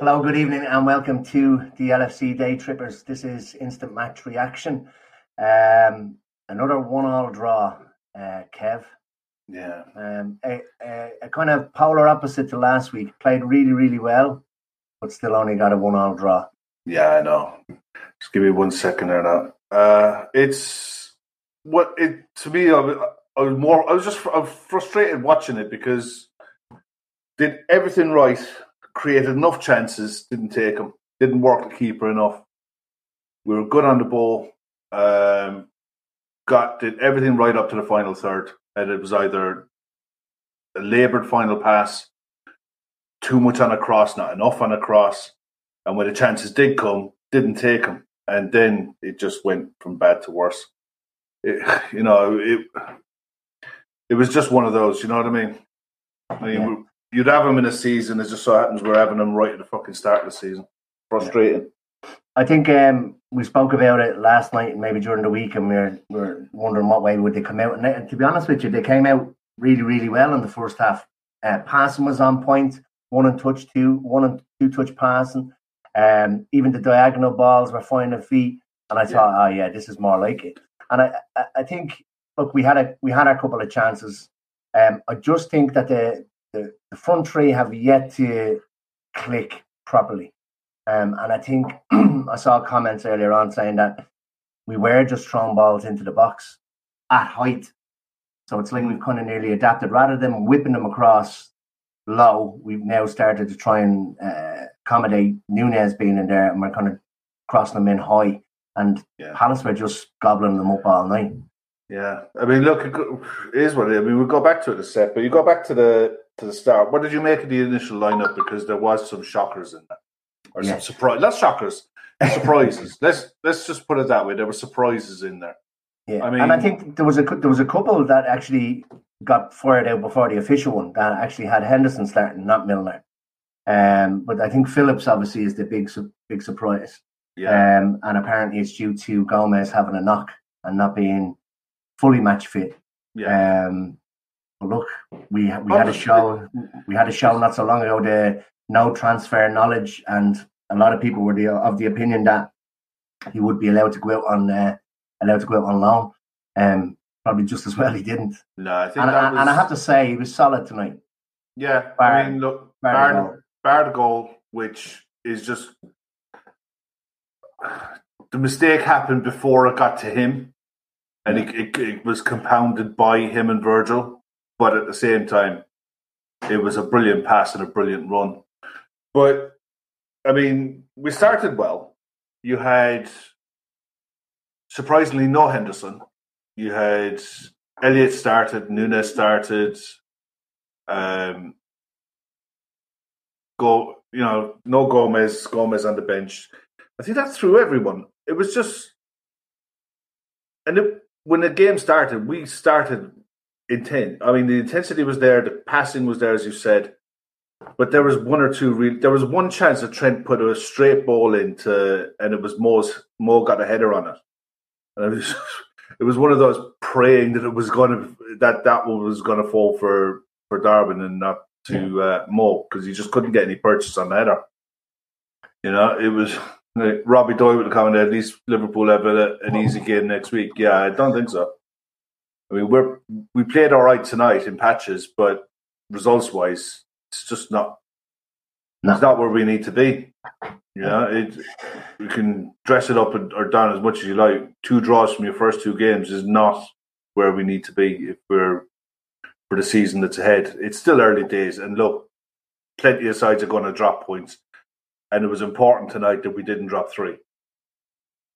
Hello, good evening, and welcome to the LFC Daytrippers. This is instant match reaction. Um, another one-all draw, uh, Kev. Yeah. Um, a, a, a kind of polar opposite to last week. Played really, really well, but still only got a one-all draw. Yeah, I know. Just give me one second there now. Uh, it's what it to me. I was, I was more. I was just I was frustrated watching it because did everything right, created enough chances, didn't take them, didn't work the keeper enough. We were good on the ball. Um, got did everything right up to the final third, and it was either a laboured final pass, too much on a cross, not enough on a cross, and when the chances did come, didn't take them, and then it just went from bad to worse. It, you know, it it was just one of those. You know what I mean? I mean, Yeah. You'd have them in a season. It just so happens we're having them right at the fucking start of the season. Frustrating. I think um, we spoke about it last night and maybe during the week, and we were, we were wondering what way would they come out. And, they- and to be honest with you, they came out really, really well in the first half. Uh, passing was on point, one and touch two, one and two touch passing. Um, even the diagonal balls were finding feet, and I thought, oh yeah, this is more like it. And I, I, I think, look, we had a we had a couple of chances. Um, I just think that the, the the front three have yet to click properly. Um, and I think I saw comments earlier on saying that we were just throwing balls into the box at height. So it's like we've kind of nearly adapted. Rather than whipping them across low, we've now started to try and uh, accommodate Nunez being in there and we're kind of crossing them in high. And Yeah. Palace were just gobbling them up all night. Yeah, I mean, look, it is what it is. I mean, we'll go back to it a sec, but you go back to the to the start. What did you make of the initial lineup? Because there was some shockers in there, or some surprise. Not shockers, surprises. let's let's just put it that way. There were surprises in there. Yeah, I mean- and I think there was a there was a couple that actually got fired out before the official one that actually had Henderson starting, not Milner. Um, but I think Phillips obviously is the big big surprise. Yeah, Um, and apparently it's due to Gomez having a knock and not being fully match fit. yeah, Um, look, we we had a show we had a show not so long ago the no transfer knowledge, and a lot of people were the, of the opinion that he would be allowed to go out on uh, allowed to go out on loan. Um, probably just as well he didn't. no, I think And, that and, was, and I have to say he was solid tonight. yeah. bar- I mean, look, bar bar, the goal. bar the goal, which is just the mistake happened before it got to him, and it, it, it was compounded by him and Virgil. But at the same time, it was a brilliant pass and a brilliant run. But I mean, we started well. You had surprisingly no Henderson. You had Elliott started, Nunez started. Um, go, you know, no Gomez, Gomez on the bench. I think that threw everyone. It was just, and it, when the game started, we started intent. I mean, the intensity was there, the passing was there, as you said, but there was one or two. Real, there was one chance that Trent put a straight ball into, and it was Mo's. Mo got a header on it, and it was, it was one of those praying that it was going to that that one was going to fall for for Darwin and not to uh, Mo because he just couldn't get any purchase on the header. You know, it was like, Robbie Doyle would have come in at least Liverpool have an easy game next week. Yeah, I don't think so. I mean, we're we played all right tonight in patches, but results wise, it's just not. No. It's not where we need to be. You know, it, you can dress it up and- or down as much as you like. Two draws from your first two games is not where we need to be if we're for the season that's ahead. It's still early days, and look, plenty of sides are going to drop points, and it was important tonight that we didn't drop three.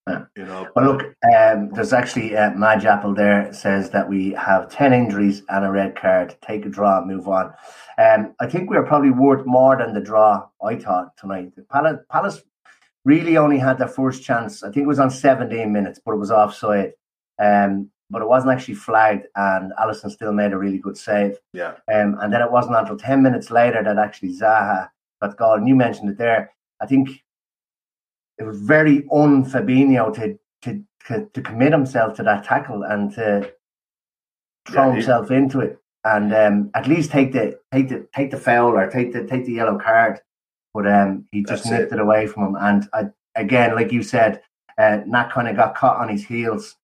Yeah. You know, Well, look, um, there's actually uh, Madge Apple there says that we have 10 injuries and a red card. Take a draw move on. Um, I think we are probably worth more than the draw, I thought, tonight. Palace, Palace really only had their first chance. I think it was on 17 minutes, but it was offside. Um, but it wasn't actually flagged, and Alisson still made a really good save. yeah, Um, and then it wasn't until 10 minutes later that actually Zaha got the goal. And you mentioned it there. I think it was very un Fabinho to, to, to, to commit himself to that tackle and to throw Yeah, he- himself into it and um, at least take the take the take the foul or take the take the yellow card. But um, he just nipped it. it. away from him. And I, again, like you said, uh, Nat kind of got caught on his heels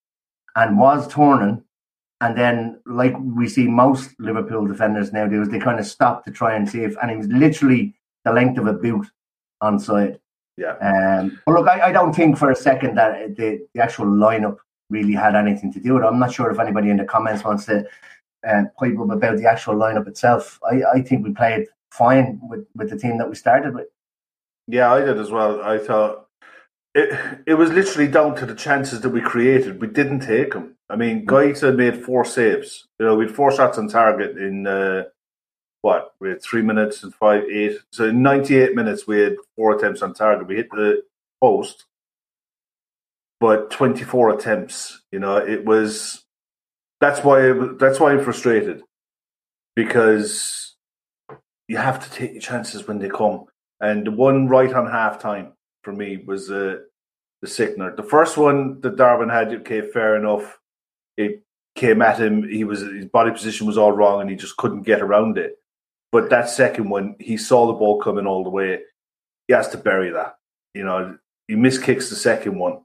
and was turning. And then, like we see most Liverpool defenders now do, is they kind of stop to try and see if, and he was literally the length of a boot onside. Yeah. Um, but look, I, I don't think for a second that the, the actual lineup really had anything to do with it. I'm not sure if anybody in the comments wants to uh, pipe up about the actual lineup itself. I, I think we played fine with, with the team that we started with. Yeah, I did as well. I thought it it was literally down to the chances that we created. We didn't take them. I mean, Guaita made four saves. You know, we had four shots on target in uh, what? We had three minutes and five eight. So in ninety eight minutes, we had four attempts on target. We hit the post, but twenty four attempts. You know, it was. That's why that's why I'm frustrated because you have to take your chances when they come. And the one right on half time for me was uh, the Sickner. The first one that Darwin had, okay, fair enough. It came at him. He was his body position was all wrong, and he just couldn't get around it. But that second one, he saw the ball coming all the way. He has to bury that. You know, he miskicks the second one,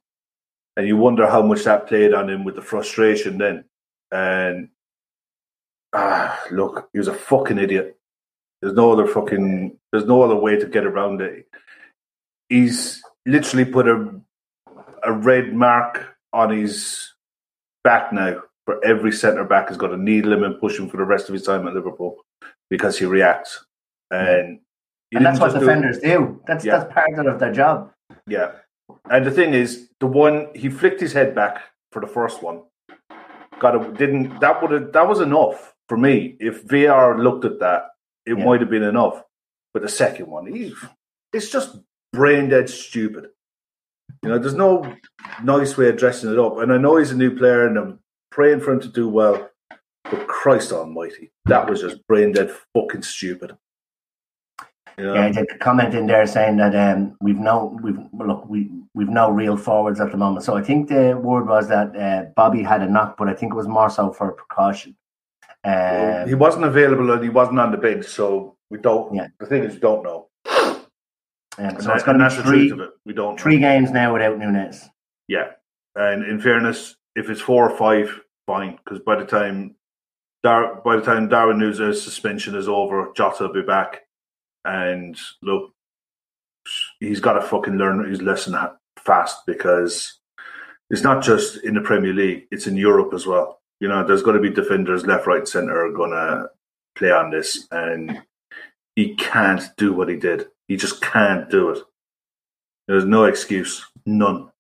and you wonder how much that played on him with the frustration then. And ah, look, he was a fucking idiot. There's no other fucking. There's no other way to get around it. He's literally put a a red mark on his back now. For every centre back has got to needle him and push him for the rest of his time at Liverpool because he reacts. And, And that's what just do- defenders do. That's Yeah. that's part of their job. yeah. And the thing is, the one he flicked his head back for the first one. Got it. Didn't that would have that was enough for me. If VR looked at that, it Yeah. might have been enough. But the second one, he, it's just brain dead stupid. You know, there's no nice way of dressing it up. And I know he's a new player, and I'm praying for him to do well. But Christ Almighty, that was just brain dead fucking stupid. Yeah. Yeah, a comment in there saying that um, we've no we've look we we've no real forwards at the moment. So I think the word was that uh, Bobby had a knock, but I think it was more so for precaution. Well, Um, he wasn't available and he wasn't on the bench, so we don't. Yeah. The thing is, we don't know. um, And, so that- it's going and to be the three truth of it. We don't. three know. games now without Nunez. Yeah, and in fairness, if it's four or five, fine. Because by the time Dar- by the time Darwin Nunez's suspension is over, Jota will be back. And look, he's got to fucking learn his lesson fast because it's not just in the Premier League; it's in Europe as well. You know, there's going to be defenders left, right, centre going to play on this, and he can't do what he did. He just can't do it. There's no excuse, none.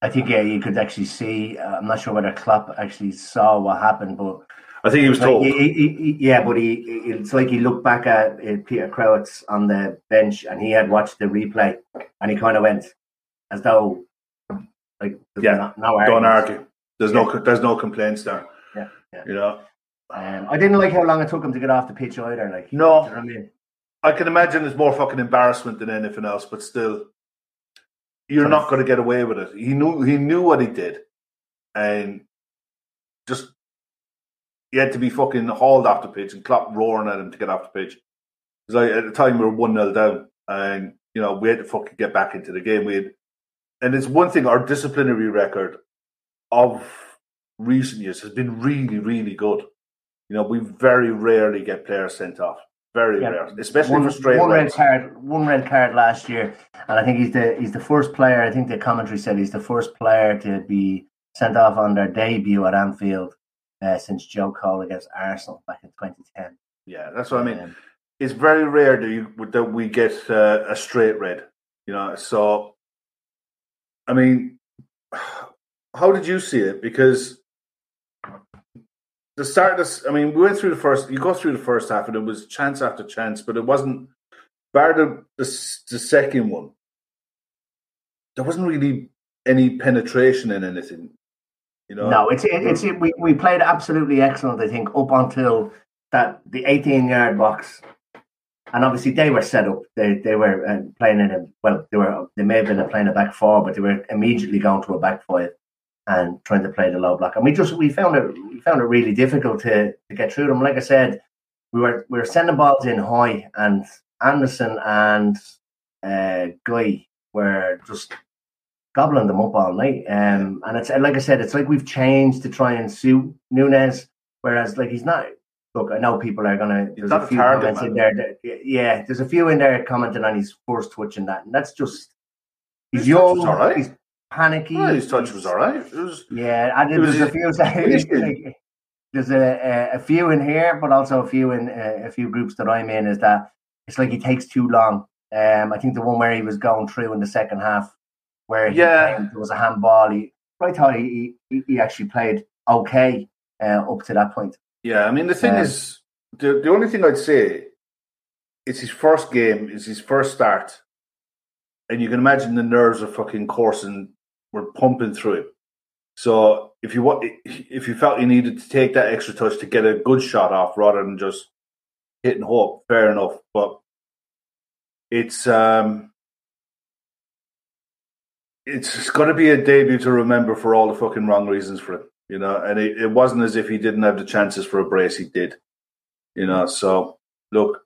I think yeah, you could actually see. Uh, I'm not sure whether Klopp actually saw what happened, but I think he was like, he, he, he, yeah, but he it's like he looked back at uh, Peter Crouch on the bench and he had watched the replay and he kind of went as though like Yeah, no, no Don't argue. There's no there's no complaints there. Yeah, yeah. You know. Um, I didn't like how long it took him to get off the pitch either. Like, No. you know I mean? I can imagine it's more fucking embarrassment than anything else, but still, you're not going to get away with it. He knew he knew what he did, and just he had to be fucking hauled off the pitch and Klopp roaring at him to get off the pitch. Because like, at the time we were one 0 down, and you know we had to fucking get back into the game. We had, and it's one thing our disciplinary record of recent years has been really, really good. You know, we very rarely get players sent off. Very Yeah. rare, especially One, for straight one red card, one red card last year, and I think he's the he's the first player. I think the commentary said he's the first player to be sent off on their debut at Anfield uh, since Joe Cole against Arsenal back in 2010. Yeah, that's what I mean. Um, It's very rare that, you, that we get uh, a straight red. You know, so I mean, how did you see it? Because the start of this, I mean, we went through the first, you go through the first half and it was chance after chance, but it wasn't, bar the, the, the second one, there wasn't really any penetration in anything. You know? No, it's it's it, we we played absolutely excellent. I think up until that the eighteen yard box, and obviously they were set up. They they were uh, playing in a well. They were they may have been playing a back four, but they were immediately going to a back five and trying to play the low block. And we just we found it we found it really difficult to, to get through them. Like I said, we were we were sending balls in high, and Andersen and uh, Guy were just gobbling them up all night. Um, and it's like I said, it's like we've changed to try and suit Nunez, whereas like he's not. Look, I know people are gonna. There's a few target, comments man. in there. That, yeah, there's a few in there commenting on his first twitch and that, and that's just. He's young. All right. He's panicky. Well, his touch was all right. It was, yeah, and there's was, a few. there's a, a, a, few in here, but also a few in uh, a few groups that I'm in. Is that it's like he takes too long. Um, I think the one where he was going through in the second half, where yeah, there was a handball. He, I thought he, he, he actually played okay uh, up to that point. Yeah, I mean the thing um, is, the the only thing I'd say, it's his first game, it's his first start, and you can imagine the nerves are fucking coursing were pumping through it. So if you want, if you felt you needed to take that extra touch to get a good shot off rather than just hitting hope, fair enough. But it's um, it's going to be a debut to remember for all the fucking wrong reasons for it, you know. And it, it wasn't as if he didn't have the chances for a brace; he did, you know. So look,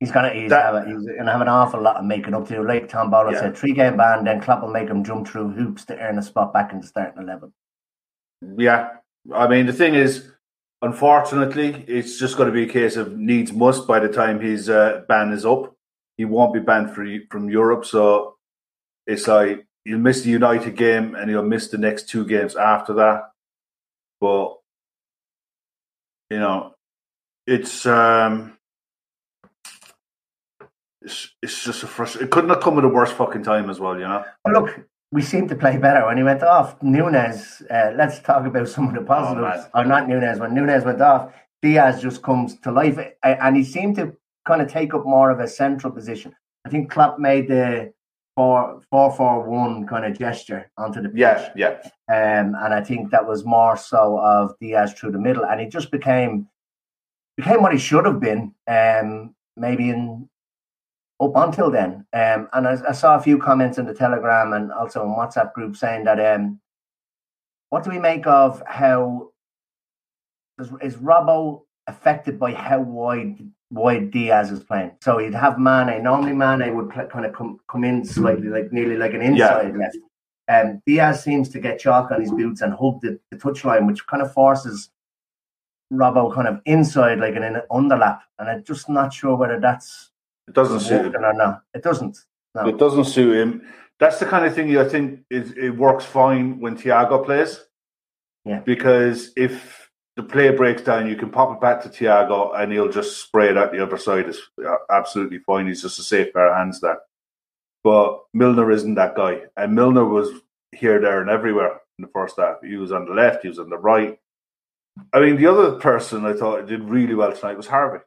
He's gonna he's, that, have, he's gonna have an awful lot of making up to do. Like Tom Bowler yeah. said, three game ban, then Klopp will make him jump through hoops to earn a spot back in the starting eleven. Yeah, I mean the thing is, unfortunately, it's just going to be a case of needs must. By the time his uh, ban is up, he won't be banned for, from Europe. So it's like he'll miss the United game and he'll miss the next two games after that. But you know, it's um it's, it's just a frustration. It couldn't have come at a worse fucking time as well, you know. Well, look, we seemed to play better when he went off. Nunez, uh, let's talk about some of the positives. Oh, or not Nunez. When Nunez went off, Diaz just comes to life, and he seemed to kind of take up more of a central position. I think Klopp made the four four four one kind of gesture onto the pitch. Yeah, yeah. Um, and I think that was more so of Diaz through the middle, and he just became became what he should have been. Um, maybe in up until then. Um, and I, I, saw a few comments in the Telegram and also in WhatsApp group saying that um, what do we make of how is, is Robbo affected by how wide wide Diaz is playing? So you'd have Mane. Normally Mane would play, kind of come come in slightly like nearly like an inside yeah. left. Um, Diaz seems to get chalk on his boots and hug the, the touchline, which kind of forces Robbo kind of inside like an, an underlap. And I'm just not sure whether that's it doesn't suit him. Or not. It doesn't. No. It doesn't suit him. That's the kind of thing I think is it works fine when Thiago plays. Yeah. Because if the play breaks down, you can pop it back to Thiago and he'll just spray it out the other side. It's absolutely fine. He's just a safe pair of hands there. But Milner isn't that guy. And Milner was here, there, and everywhere in the first half. He was on the left, he was on the right. I mean, the other person I thought did really well tonight was Harvey.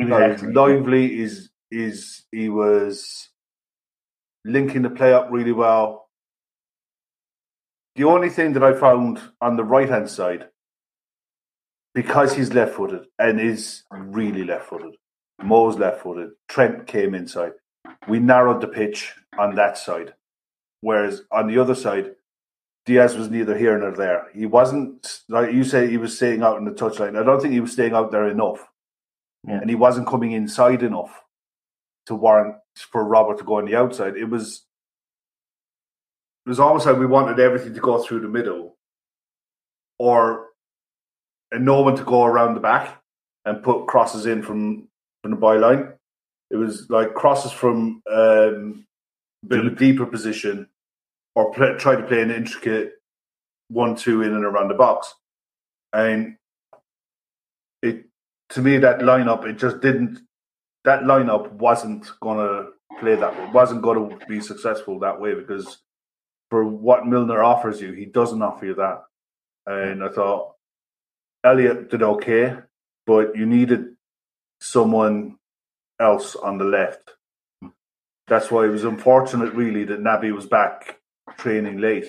Was lively. Is is he was linking the play up really well. The only thing that I found on the right hand side, because he's left footed and is really left footed, Mo's left footed, Trent came inside. We narrowed the pitch on that side. Whereas on the other side, Diaz was neither here nor there. He wasn't like you say he was staying out in the touchline. I don't think he was staying out there enough. Yeah. And he wasn't coming inside enough to warrant for Robert to go on the outside. It was it was almost like we wanted everything to go through the middle, or and no one to go around the back and put crosses in from from the byline. It was like crosses from um, a bit of a deeper position, or play, try to play an intricate one-two in and around the box, and it to me that lineup it just didn't that lineup wasn't going to play that it wasn't going to be successful that way because for what Milner offers you, he doesn't offer you that. And I thought Elliott did okay, but you needed someone else on the left. That's why it was unfortunate, really, that Naby was back training late.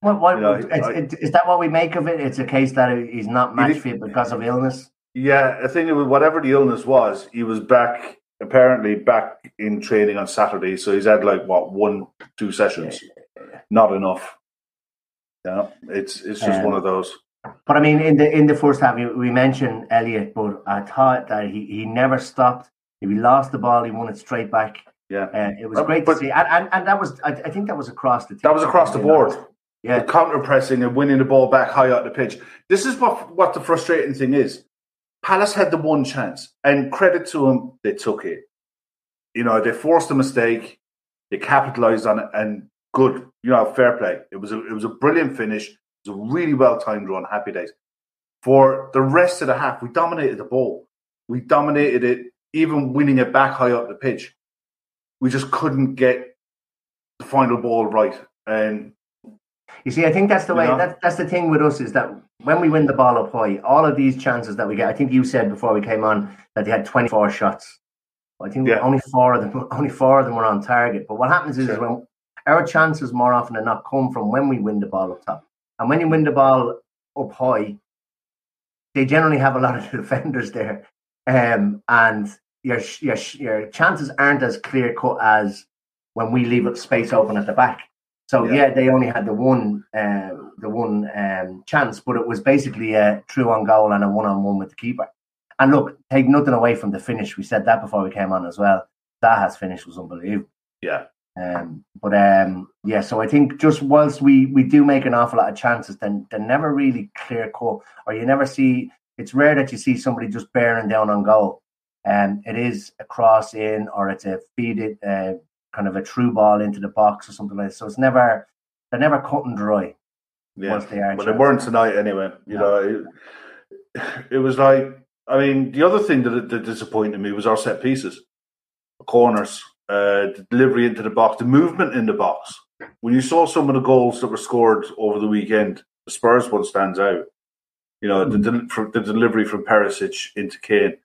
What, what, you know, I, is that what we make of it? It's a case that he's not match fit because of illness. Yeah, I think it was whatever the illness was. He was back apparently back in training on Saturday, so he's had like what one, two sessions. Not enough. Yeah, it's it's just um, one of those. But I mean, in the in the first half, we mentioned Elliott, but I thought that he, he never stopped. If he lost the ball, he won it straight back. Yeah, uh, it was great but, to see, and, and, and that was I, I, think that was across the. team. That was across the board. Yeah, the counter pressing and winning the ball back high up the pitch. This is what what the frustrating thing is. Palace had the one chance, and credit to them, they took it. You know, they forced a mistake, they capitalised on it, and good. You know, fair play. It was a it was a brilliant finish. It was a really well timed run. Happy days. For the rest of the half, we dominated the ball. We dominated it, even winning it back high up the pitch. We just couldn't get the final ball right, and you see, I think that's the way. That, that's the thing with us is that when we win the ball up high, all of these chances that we get. I think you said before we came on that they had twenty four shots. I think yeah. only four of them, only four of them were on target. But what happens is, sure. is when our chances more often than not come from when we win the ball up top, and when you win the ball up high, they generally have a lot of defenders there, um, and your your your chances aren't as clear cut as when we leave up space open at the back. So yeah. yeah, they only had the one uh, the one um, chance, but it was basically a true on goal and a one on one with the keeper. And look, take nothing away from the finish. We said that before we came on as well. Zaha's finish was unbelievable. Yeah. Um, but um, yeah, so I think just whilst we we do make an awful lot of chances, then they're never really clear cut, or you never see. It's rare that you see somebody just bearing down on goal. Um, it is a cross in, or it's a feed it, uh, kind of a true ball into the box or something like that. So it's never they're never cut and dry. Yeah, once they are. But they weren't tonight anyway. You no. know, it, it, was like I mean, the other thing that, that disappointed me was our set pieces, the corners, uh, the delivery into the box, the movement in the box. When you saw some of the goals that were scored over the weekend, the Spurs one stands out. You know, the, the delivery from Perisic into Kane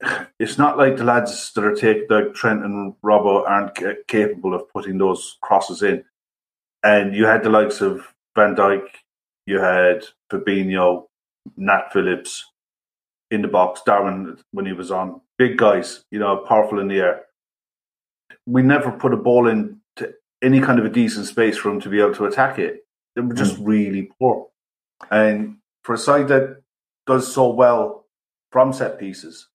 it's not like the lads that are taking like Trent and Robbo aren't c- capable of putting those crosses in. And you had the likes of Van Dijk, you had Fabinho, Nat Phillips in the box, Darwin when he was on. Big guys, you know, powerful in the air. We never put a ball in to any kind of a decent space for him to be able to attack it. They were just mm. really poor. And for a side that does so well from set pieces,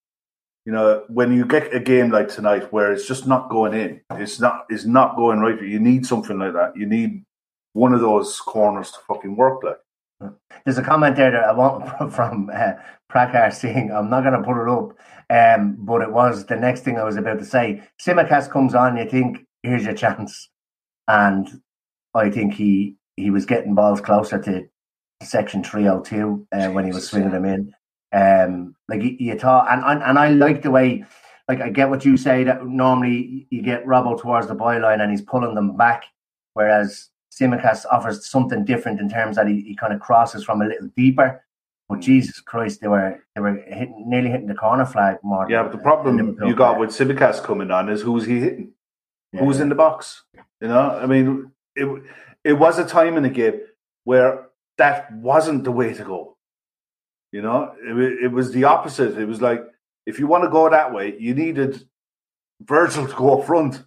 you know, when you get a game like tonight where it's just not going in, it's not it's not going right. You need something like that. You need one of those corners to fucking work like. There's a comment there that I want from uh, Prakar saying, I'm not going to put it up, um, but it was the next thing I was about to say. Tsimikas comes on, you think, here's your chance. And I think he he was getting balls closer to section 302 uh, when he was swinging them in. Um, like you, you thought, and, and and I like the way, like I get what you say that normally you get Robbo towards the byline and he's pulling them back, whereas Tsimikas offers something different in terms that he, he kind of crosses from a little deeper. But. Jesus Christ, they were they were hitting, nearly hitting the corner flag more. Yeah, but the problem you got with Tsimikas coming on is who's he hitting? Yeah. Who's in the box? You know, I mean, it it was a time in the game where that wasn't the way to go. You know, it, it was the opposite. It was like if you want to go that way, you needed Virgil to go up front,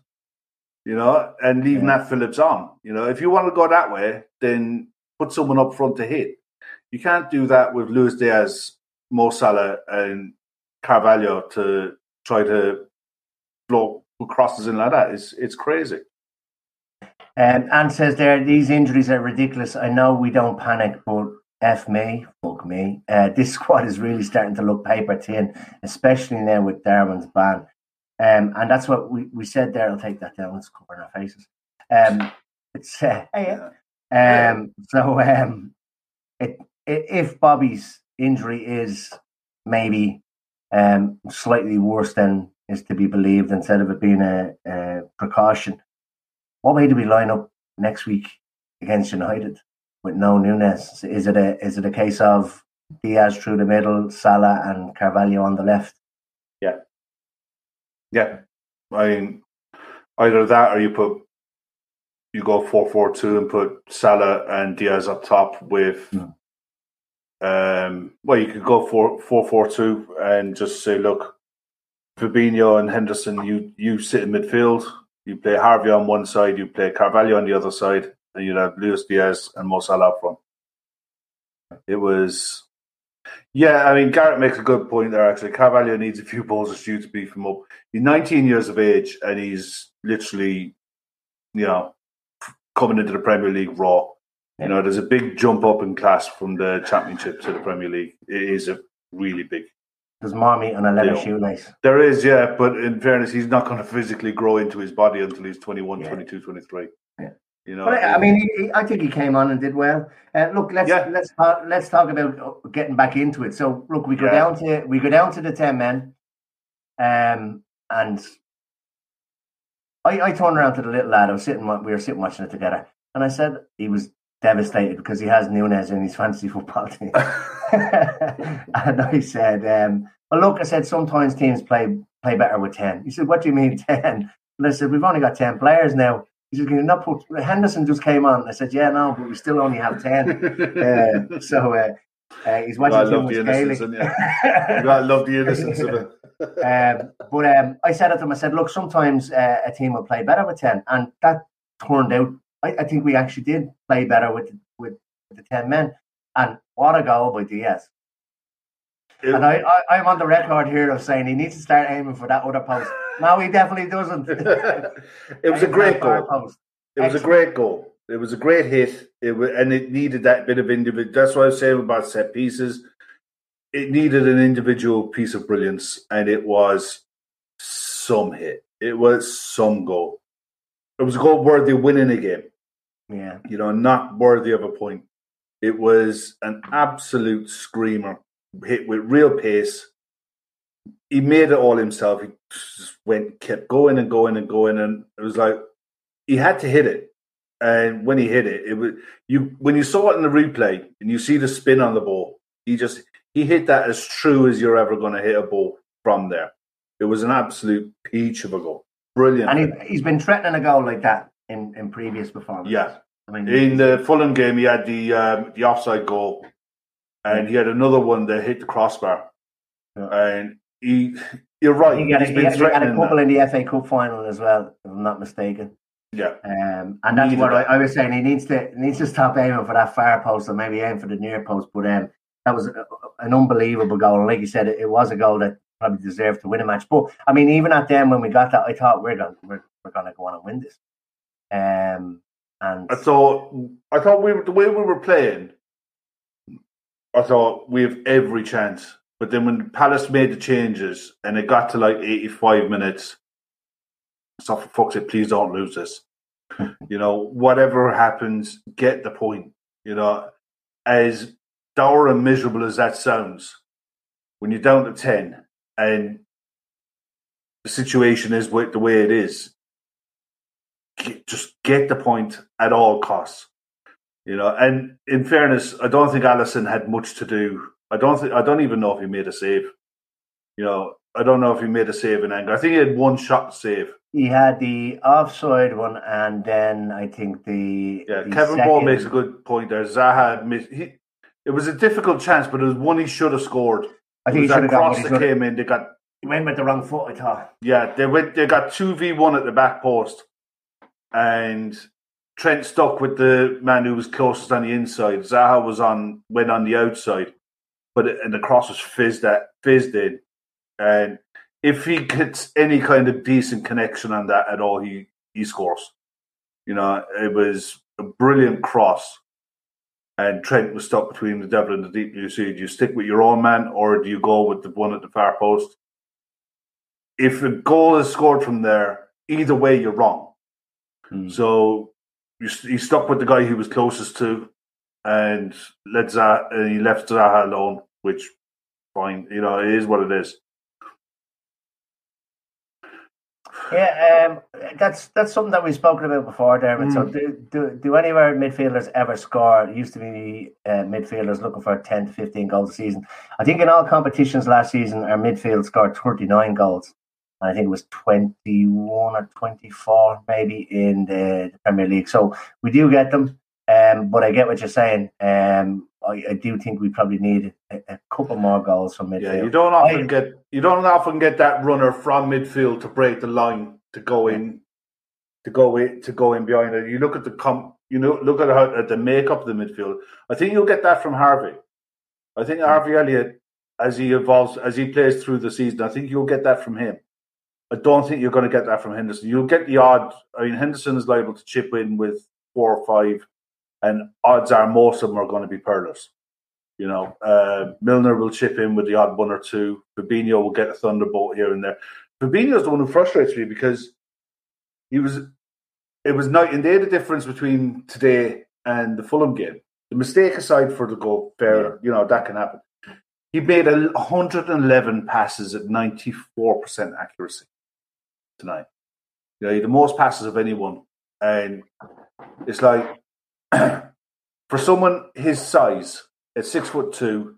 you know, and leave yeah. Nat Phillips on. You know, if you want to go that way, then put someone up front to hit. You can't do that with Luis Diaz, Mo Salah, and Carvalho to try to blow crosses in like that. It's it's crazy. Um, and says there, these injuries are ridiculous. I know we don't panic, but F me, fuck me. Uh, this squad is really starting to look paper thin, especially now with Darwin's ban. Um, and that's what we, we said there. I'll take that down. Let's cover our faces. Um, it's uh, hey, um, so um, it, it, if Bobby's injury is maybe um, slightly worse than is to be believed, instead of it being a, a precaution, what way do we line up next week against United with no Nunez? Is it a is it a case of Diaz through the middle, Salah and Carvalho on the left? Yeah, yeah. I mean, either that or you put you go four four two and put Salah and Diaz up top with. Mm. Um, well, you could go for four four two and just say, look, Fabinho and Henderson, you you sit in midfield. You play Harvey on one side, you play Carvalho on the other side, and you'd have Luis Diaz and Mo Salah up front. It was, yeah. I mean, Garrett makes a good point there. Actually, Carvalho needs a few balls of stew to beef him up. He's 19 years of age, and he's literally, you know, coming into the Premier League raw. You know, there's a big jump up in class from the Championship to the Premier League. It is a really big. There's marmite on a leather shoelace. There is, yeah, but in fairness, he's not going to physically grow into his body until he's 21, yeah. 22, 23. Yeah. You know, but, I mean, he, I think he came on and did well. Uh, look, let's yeah. let's talk, let's talk about getting back into it. So, look, we go yeah. down to we go down to the ten men, um, and I, I turned around to the little lad. I was sitting, we were sitting watching it together, and I said he was devastated because he has Nunez in his fantasy football team. and I said, um, "Well, look," I said, "sometimes teams play play better with ten. He said, "What do you mean 10? And I said, "We've only got ten players now." He said, "Can you not put Henderson just came on?" I said, "Yeah, no, but we still only have 10. uh, so uh, uh, he's watching I love the innocence, you? I love the innocence of it. um, but um, I said to him, I said, look, sometimes uh, a team will play better with 10. And that turned out, I, I, think we actually did play better with, with the 10 men. And what a goal by Diaz. It, and I, I, am on the record here of saying he needs to start aiming for that other post. no, he definitely doesn't. it was a great goal. Post. It Excellent. was a great goal. It was a great hit. It was, and it needed that bit of individual. That's what I was saying about set pieces it needed an individual piece of brilliance, and it was some hit. It was some goal. It was a goal worthy of winning a game. Yeah. You know, not worthy of a point. It was an absolute screamer, hit with real pace. He made it all himself. He just went, kept going and going and going, and it was like he had to hit it. And when he hit it, it was you. When you saw it in the replay and you see the spin on the ball, he just he hit that as true as you're ever going to hit a ball from there. It was an absolute peach of a goal. Brilliant. And he, has been threatening a goal like that in, in previous performances. Yeah. I mean, in the Fulham game, he had the um, the offside goal, and he had another one that hit the crossbar. Yeah. And he, you're right. He, had a, he, had, a couple in the FA Cup final as well, if I'm not mistaken. Yeah. Um, and that's what I, I, was saying. He needs to he needs to stop aiming for that far post and maybe aim for the near post. But um, that was an unbelievable goal. And like you said, it, it, was a goal that probably deserved to win a match. But I mean, even at them when we got that, I thought we're going we're, we're going to go on and win this. Um, and I thought I thought we were the way we were playing. I thought we have every chance. But then when Palace made the changes and it got to like 85 minutes, so for fuck's sake, please don't lose this. you know, whatever happens, get the point. You know, as dour and miserable as that sounds, when you're down to 10 and the situation is the way it is, just get the point at all costs. You know, and in fairness, I don't think Alisson had much to do. I don't think I don't even know if he made a save. You know, I don't know if he made a save in anger. I think he had one shot save. He had the offside one, and then I think the yeah. The Kevin second... Ball makes a good point there. Zaha missed. He, it was a difficult chance, but it was one he should have scored. I think he should have cross that came in. They got he went with the wrong foot. I thought. Yeah, they went. They got two v one at the back post, and Trent stuck with the man who was closest on the inside. Zaha was on went on the outside, but and the cross was fizzed at fizzed in, and if he gets any kind of decent connection on that at all, he he scores. You know, it was a brilliant cross and Trent was stuck between the devil and the deep blue sea. Do you stick with your own man or do you go with the one at the far post? If a goal is scored from there, either way, you're wrong. Hmm. So he stuck with the guy he was closest to and let Zaha, and he left Zaha alone, which fine, you know, it is what it is. Yeah, um, that's that's something that we've spoken about before, Dermot. Mm. So, do, do do any of our midfielders ever score? It used to be uh, midfielders looking for ten to fifteen goals a season. I think in all competitions last season, our midfield scored thirty nine goals, and I think it was twenty one or twenty four maybe in the, the, Premier League. So we do get them, um, but I get what you're saying. Um, I, I, do think we probably need a, a, couple more goals from midfield. Yeah, you don't often I, get you don't often get that runner from midfield to break the line to go in to go in to go in behind it. You look at the comp, you know, look at how at the makeup of the midfield. I think you'll get that from Harvey. I think Harvey Elliott, as he evolves, as he plays through the season, I think you'll get that from him. I don't think you're going to get that from Henderson. You'll get the odd. I mean, Henderson is liable to chip in with four or five and odds are most of them are going to be pearlers. You know, uh, Milner will chip in with the odd one or two. Fabinho will get a thunderbolt here and there. Fabinho is the one who frustrates me because he was. It was night and day the difference between today and the Fulham game. The mistake aside for the goal, fair, yeah. you know that can happen. He made 111 passes at 94% accuracy tonight. You know, the most passes of anyone, and it's like for someone his size at six foot two,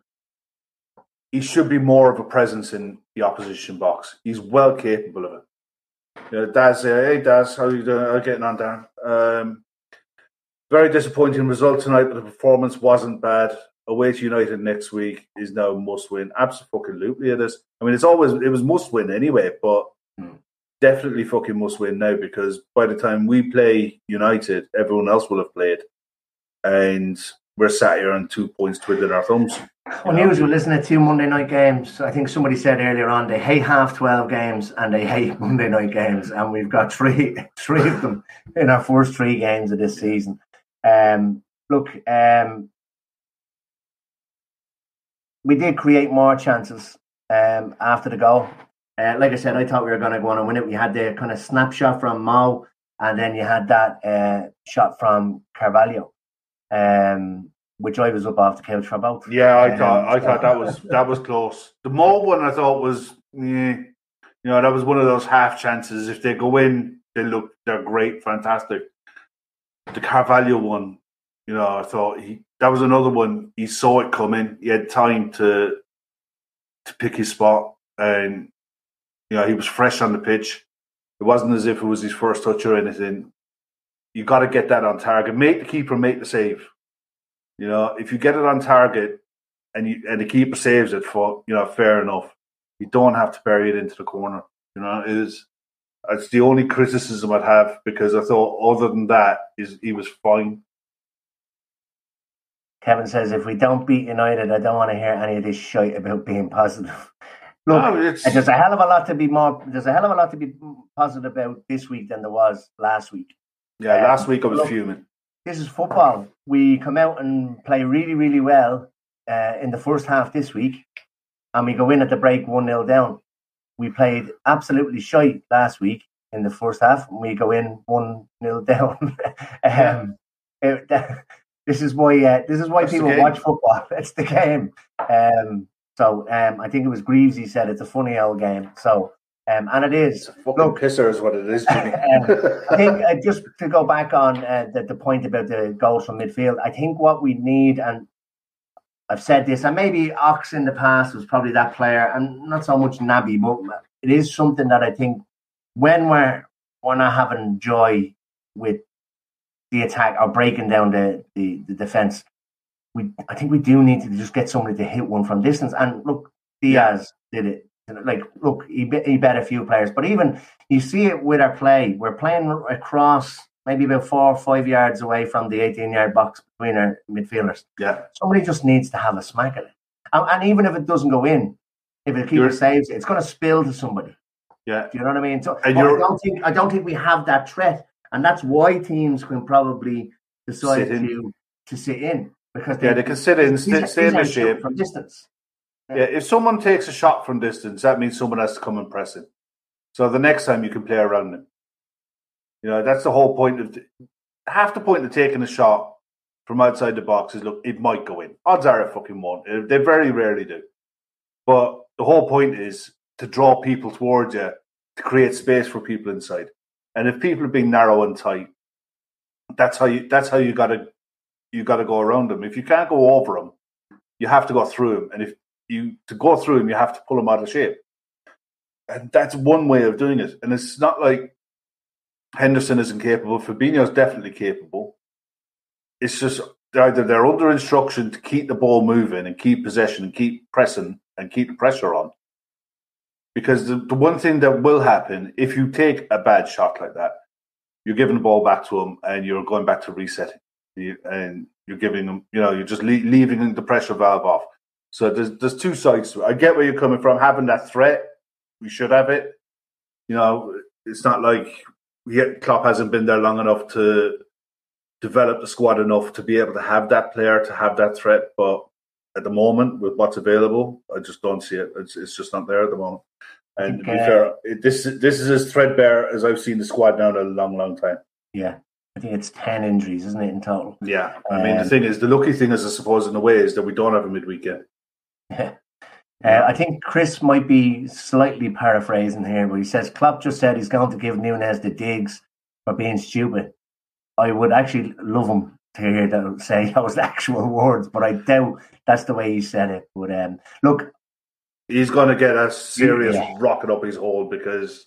he should be more of a presence in the opposition box. He's well capable of it. You know, Daz, uh, hey Daz, how you doing? How are you getting on, Dan? Um, very disappointing result tonight, but the performance wasn't bad. Away to United next week is now must win. Absolutely, it is. I mean, it's always it was must win anyway, but hmm. Definitely fucking must win now because by the time we play United, everyone else will have played and we're sat here on two points twiddling our thumbs. Unusual, isn't it? Two Monday night games. I think somebody said earlier on they hate half twelve games and they hate Monday night games, and we've got three three of them in our first three games of this season. Um, look, um, we did create more chances um, after the goal. Uh, like I said, I thought we were going to go on and win it. We had the kind of snapshot from Mo, and then you had that uh, shot from Carvalho um, which I was up off the couch for about. Yeah, I um, thought I thought that was that was close. The Mo one I thought was, yeah, you know, that was one of those half chances. If they go in, they look they're great, fantastic. The Carvalho one, you know, I thought he that was another one. He saw it coming. He had time to to pick his spot, and you know he was fresh on the pitch. It wasn't as if it was his first touch or anything you got to get that on target. Make the keeper make the save. You know, if you get it on target and you and the keeper saves it for you know fair enough, you don't have to bury it into the corner. You know, it is. It's the only criticism I'd have because I thought other than that is he was fine. Kevin says if we don't beat United, I don't want to hear any of this shit about being positive. Look, no, there's a hell of a lot to be more. There's a hell of a lot to be positive about this week than there was last week. Yeah, um, last week I was look, fuming. This is football. We come out and play really, really well uh, in the first half this week, and we go in at the break 1 0 down. We played absolutely shite last week in the first half, and we go in 1 0 down. um, it, this is why uh, this is why That's people watch football. It's the game. Um, so um, I think it was Greaves. He said it's a funny old game. So um, and it is. It's fucking look, pisser is what it is, Jimmy. um, I think uh, just to go back on uh, the, the point about the goals from midfield, I think what we need, and I've said this, and maybe Ox in the past was probably that player, and not so much Naby, but it is something that I think when we're we're not having joy with the attack or breaking down the, the, the defense, we I think we do need to just get somebody to hit one from distance. And look, Diaz did it like, look, he, he bet a few players, but even you see it with our play. We're playing across maybe about four or five yards away from the 18 yard box between our midfielders. Yeah. Somebody just needs to have a smack at it. And, and even if it doesn't go in, if the keeper saves it's going to spill to somebody. Yeah. Do you know what I mean? So I don't think I don't think we have that threat, and that's why teams can probably decide to to sit in because yeah they can sit in, stay, stay in the shape from distance. Yeah, if someone takes a shot from distance, that means someone has to come and press it. So the next time you can play around him. You know, that's the whole point of half the point of taking a shot from outside the box is look, it might go in. Odds are it fucking won't. Uh, they very rarely do. But the whole point is to draw people towards you to create space for people inside. And if people are being narrow and tight, that's how you that's how you got to you got to go around them. If you can't go over them, you have to go through them. And if you to go through them, you have to pull them out of shape. And that's one way of doing it. And it's not like Henderson isn't capable. Fabinho's definitely capable. It's just either they're under instruction to keep the ball moving and keep possession and keep pressing and keep the pressure on. Because the, the one thing that will happen if you take a bad shot like that, you're giving the ball back to them and you're going back to resetting. You, and you're giving them, you know, you're just le- leaving the pressure valve off. So there's there's two sides to it. I get where you're coming from. Having that threat, we should have it. You know, it's not like yet Klopp hasn't been there long enough to develop the squad enough to be able to have that player to have that threat. But at the moment, with what's available, I just don't see it. It's, it's just not there at the moment. And okay. to be fair, this this is as threadbare as I've seen the squad now in a long, long time. Yeah, I think it's ten injuries, isn't it, in total? Yeah, I mean um, the thing is, the lucky thing is, I suppose, in a way, is that we don't have a midweek yet. Yeah. Uh, I think Chris might be slightly paraphrasing here, but he says Klopp just said he's going to give Nunez the digs for being stupid. I would actually love him to hear that say those actual words, but I doubt that's the way he said it. But um, look, he's going to get a serious yeah. rocket up his hole because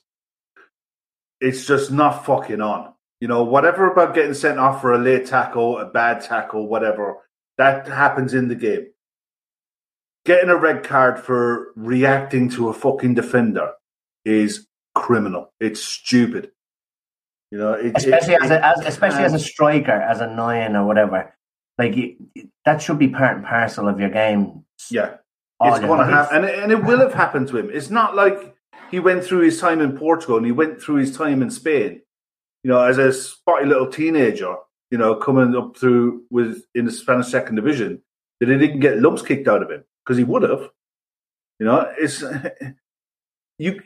it's just not fucking on. You know, whatever about getting sent off for a late tackle, a bad tackle, whatever, that happens in the game. Getting a red card for reacting to a fucking defender is criminal. It's stupid. You know, it, especially it, as, a, as especially as a striker, as a nine or whatever. Like that should be part and parcel of your game. Yeah, it's going to happen, and it, and it will have happened to him. It's not like he went through his time in Portugal and he went through his time in Spain. You know, as a spotty little teenager, you know, coming up through with in the Spanish second division, that he didn't get lumps kicked out of him because he would have. You know, it's you.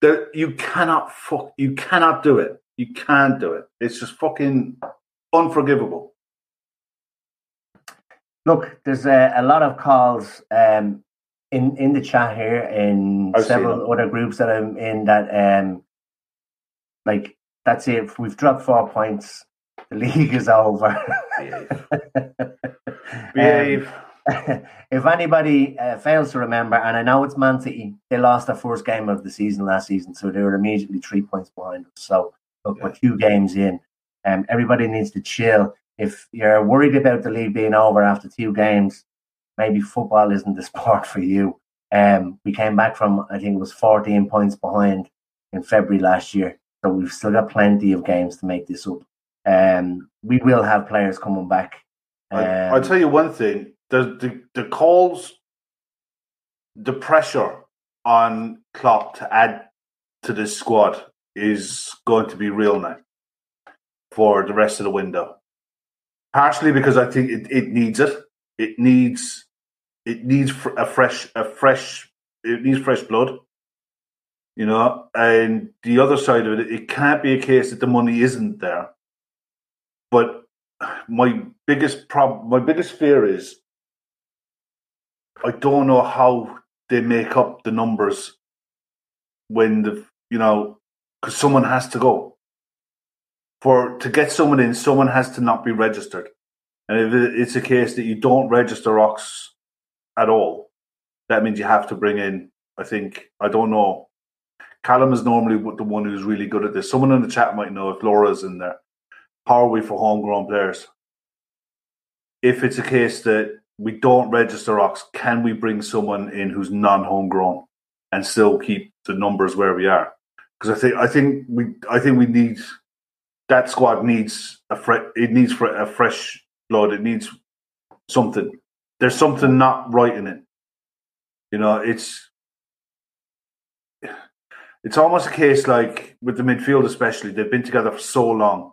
There, you cannot fuck. You cannot do it. You can't do it. It's just fucking unforgivable. Look, there's a, a lot of calls um, in in the chat here in I've several other groups that I'm in that um, like that's it. We've dropped four points. The league is over. Behave. Behave. Um, if anybody uh, fails to remember, and I know it's Man City, they lost their first game of the season last season, so they were immediately three points behind us. So look, yeah. we're two games in. Um, everybody needs to chill. If you're worried about the league being over after two games, maybe football isn't the sport for you. Um, we came back from, I think it was 14 points behind in February last year. So we've still got plenty of games to make this up. Um, we will have players coming back. Um, I, I'll tell you one thing: the, the the calls, the pressure on Klopp to add to this squad is going to be real now for the rest of the window. Partially because I think it, it needs it. It needs it needs a fresh a fresh it needs fresh blood. You know, and the other side of it, it can't be a case that the money isn't there. But my biggest problem, my biggest fear is, I don't know how they make up the numbers when the you know because someone has to go. For to get someone in, someone has to not be registered. And if it's a case that you don't register Ox at all, that means you have to bring in. I think I don't know. Callum is normally the one who's really good at this. Someone in the chat might know if Laura's in there. How are we for homegrown players? If it's a case that we don't register Ox, can we bring someone in who's non-homegrown and still keep the numbers where we are? because I think I think we I think we need that squad needs a fre- it needs a fresh blood. It needs something. There's something not right in it. You know, it's it's almost a case like with the midfield, especially they've been together for so long.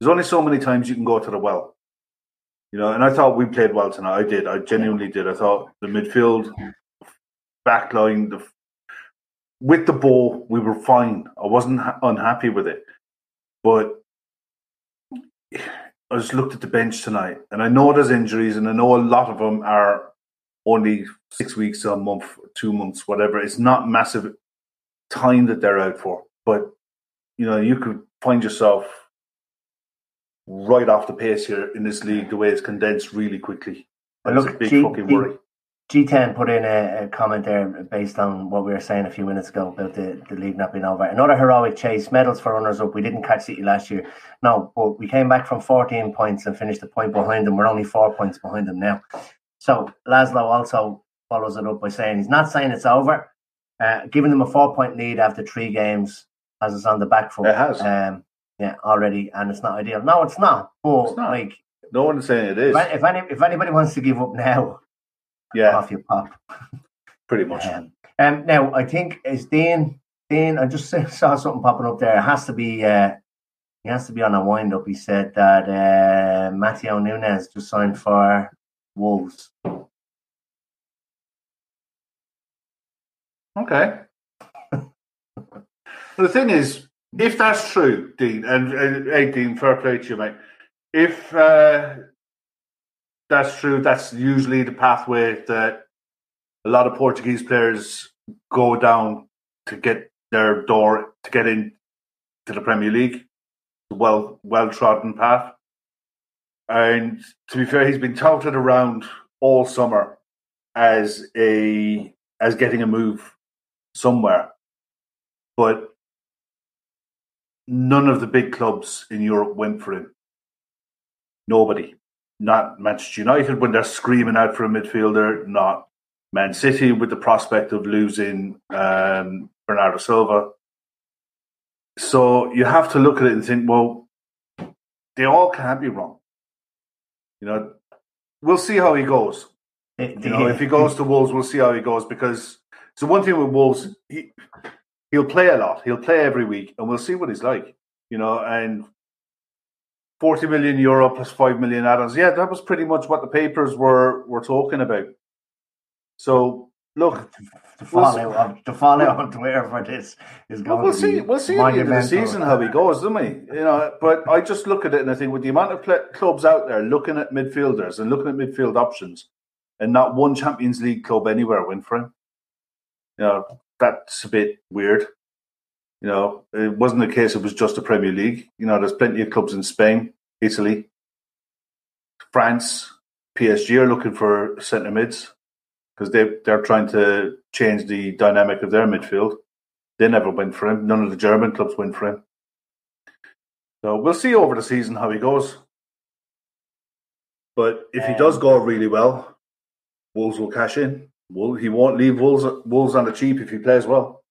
There's only so many times you can go to the well. You know, and I thought we played well tonight. I did. I genuinely did. I thought the midfield, backline, the with the ball, we were fine. I wasn't ha- unhappy with it, but I just looked at the bench tonight, and I know there's injuries, and I know a lot of them are only six weeks, a month, two months, whatever. It's not massive time that they're out for. But you know, you could find yourself right off the pace here in this league, the way it's condensed really quickly. That's look, a big G- fucking worry. G10 put in a, a, comment there based on what we were saying a few minutes ago about the, the league not being over. Another heroic chase, medals for runners up. We didn't catch City last year. No, but we came back from 14 points and finished a point behind them. We're only four points behind them now. So Laszlo also follows it up by saying he's not saying it's over, uh, giving them a four point lead after three games as it's on the back foot. It has. Um, yeah, already, and it's not ideal. No, it's not. But it's not. like, no one's saying it is. If, any, if anybody wants to give up now, yeah, off your pop. Pretty much. Um, um, now I think is Dean. Dean, I just saw something popping up there. It has to be. Uh, he has to be on a wind up. He said that uh, Matheus Nunes just signed for Wolves. Okay. the thing is, if that's true, Dean, and, and hey, Dean, fair play to you, mate. If uh, that's true. That's usually the pathway that a lot of Portuguese players go down to get their door to get in to the Premier League. The well, well trodden path. And to be fair, he's been touted around all summer as a as getting a move somewhere, but none of the big clubs in Europe went for him. Nobody not Manchester United when they're screaming out for a midfielder, not Man City with the prospect of losing um, Bernardo Silva. So you have to look at it and think, well, they all can't be wrong. You know, we'll see how he goes. You know, if he goes to Wolves, we'll see how he goes because so one thing with Wolves, he he'll play a lot. He'll play every week, and we'll see what he's like. You know, and 40 million euro plus 5 million add-ons. Yeah, that was pretty much what the papers were were talking about. So, look, the fallout, we'll, the fallout on Twitter for this is going we'll see, We'll see at the end of the season how he goes, don't we? You know, but I just look at it and I think with the amount of cl- clubs out there looking at midfielders and looking at midfield options, and not one Champions League club anywhere went for him. You know, that's a bit weird. You know, it wasn't the case; it was just the Premier League. You know, there's plenty of clubs in Spain, Italy, France, PSG are looking for centre mids because they they're trying to change the dynamic of their midfield. They never went for him. None of the German clubs went for him. So we'll see over the season how he goes. But if he does um, go really well, Wolves will cash in. He won't leave Wolves Wolves on the cheap if he plays well.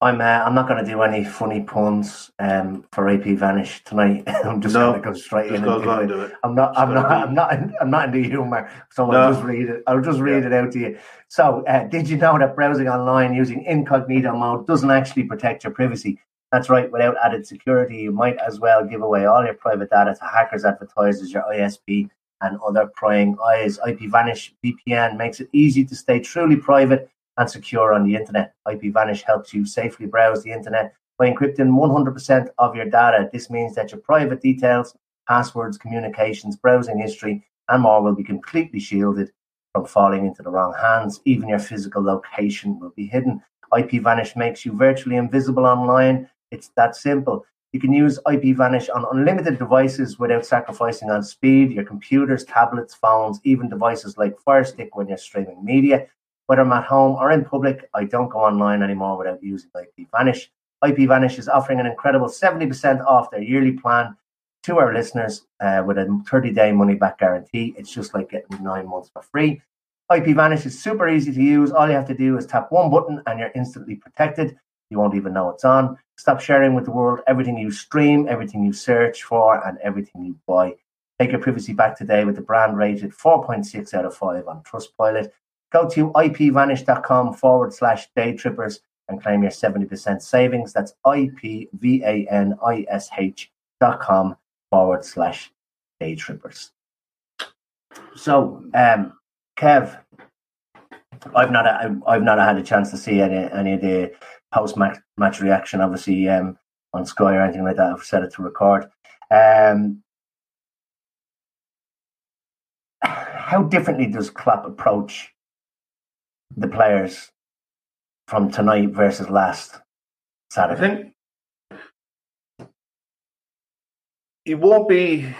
I'm uh, I'm not going to do any funny puns um, for AP Vanish tonight. I'm just no, going to go straight in and do it. do it. I'm not I'm not, I'm not I'm not in the humour, so no. I'll just read it. I'll just read yeah. it out to you. So, uh, did you know that browsing online using incognito mode doesn't actually protect your privacy? That's right. Without added security, you might as well give away all your private data to hackers, advertisers, your ISP, and other prying eyes. IP Vanish VPN makes it easy to stay truly private and secure on the internet. IPVanish helps you safely browse the internet by encrypting 100% of your data. This means that your private details, passwords, communications, browsing history, and more will be completely shielded from falling into the wrong hands. Even your physical location will be hidden. IPVanish makes you virtually invisible online. It's that simple. You can use IPVanish on unlimited devices without sacrificing on speed, your computers, tablets, phones, even devices like Firestick when you're streaming media. Whether I'm at home or in public, I don't go online anymore without using IPVanish. IPVanish is offering an incredible 70% off their yearly plan to our listeners uh, with a 30 day money back guarantee. It's just like getting nine months for free. IPVanish is super easy to use. All you have to do is tap one button and you're instantly protected. You won't even know it's on. Stop sharing with the world everything you stream, everything you search for, and everything you buy. Take your privacy back today with the brand rated 4.6 out of 5 on Trustpilot. Go to ipvanish.com forward slash day trippers and claim your 70% savings. That's ipvanish dot com forward slash day trippers. So, um, Kev, I've not I've not had a chance to see any any of the post match reaction, obviously um, on Sky or anything like that. I've set it to record. Um, how differently does Klopp approach the players from tonight versus last I Saturday? think he won't be.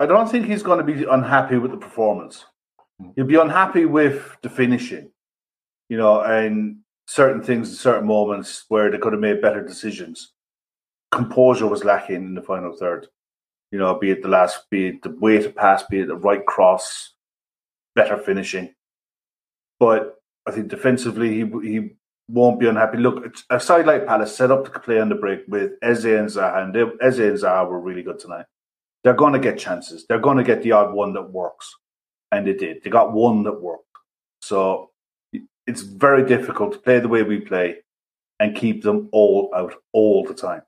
I don't think he's going to be unhappy with the performance. Mm. He'll be unhappy with the finishing, you know, and certain things in certain moments where they could have made better decisions. Composure was lacking in the final third. You know, be it the last, be it the way to pass, be it the right cross, better finishing. But I think defensively, he he won't be unhappy. Look, a side like Palace set up to play on the break with Eze and Zaha, and they, Eze and Zaha were really good tonight. They're going to get chances. They're going to get the odd one that works, and they did. They got one that worked. So it's very difficult to play the way we play and keep them all out all the time.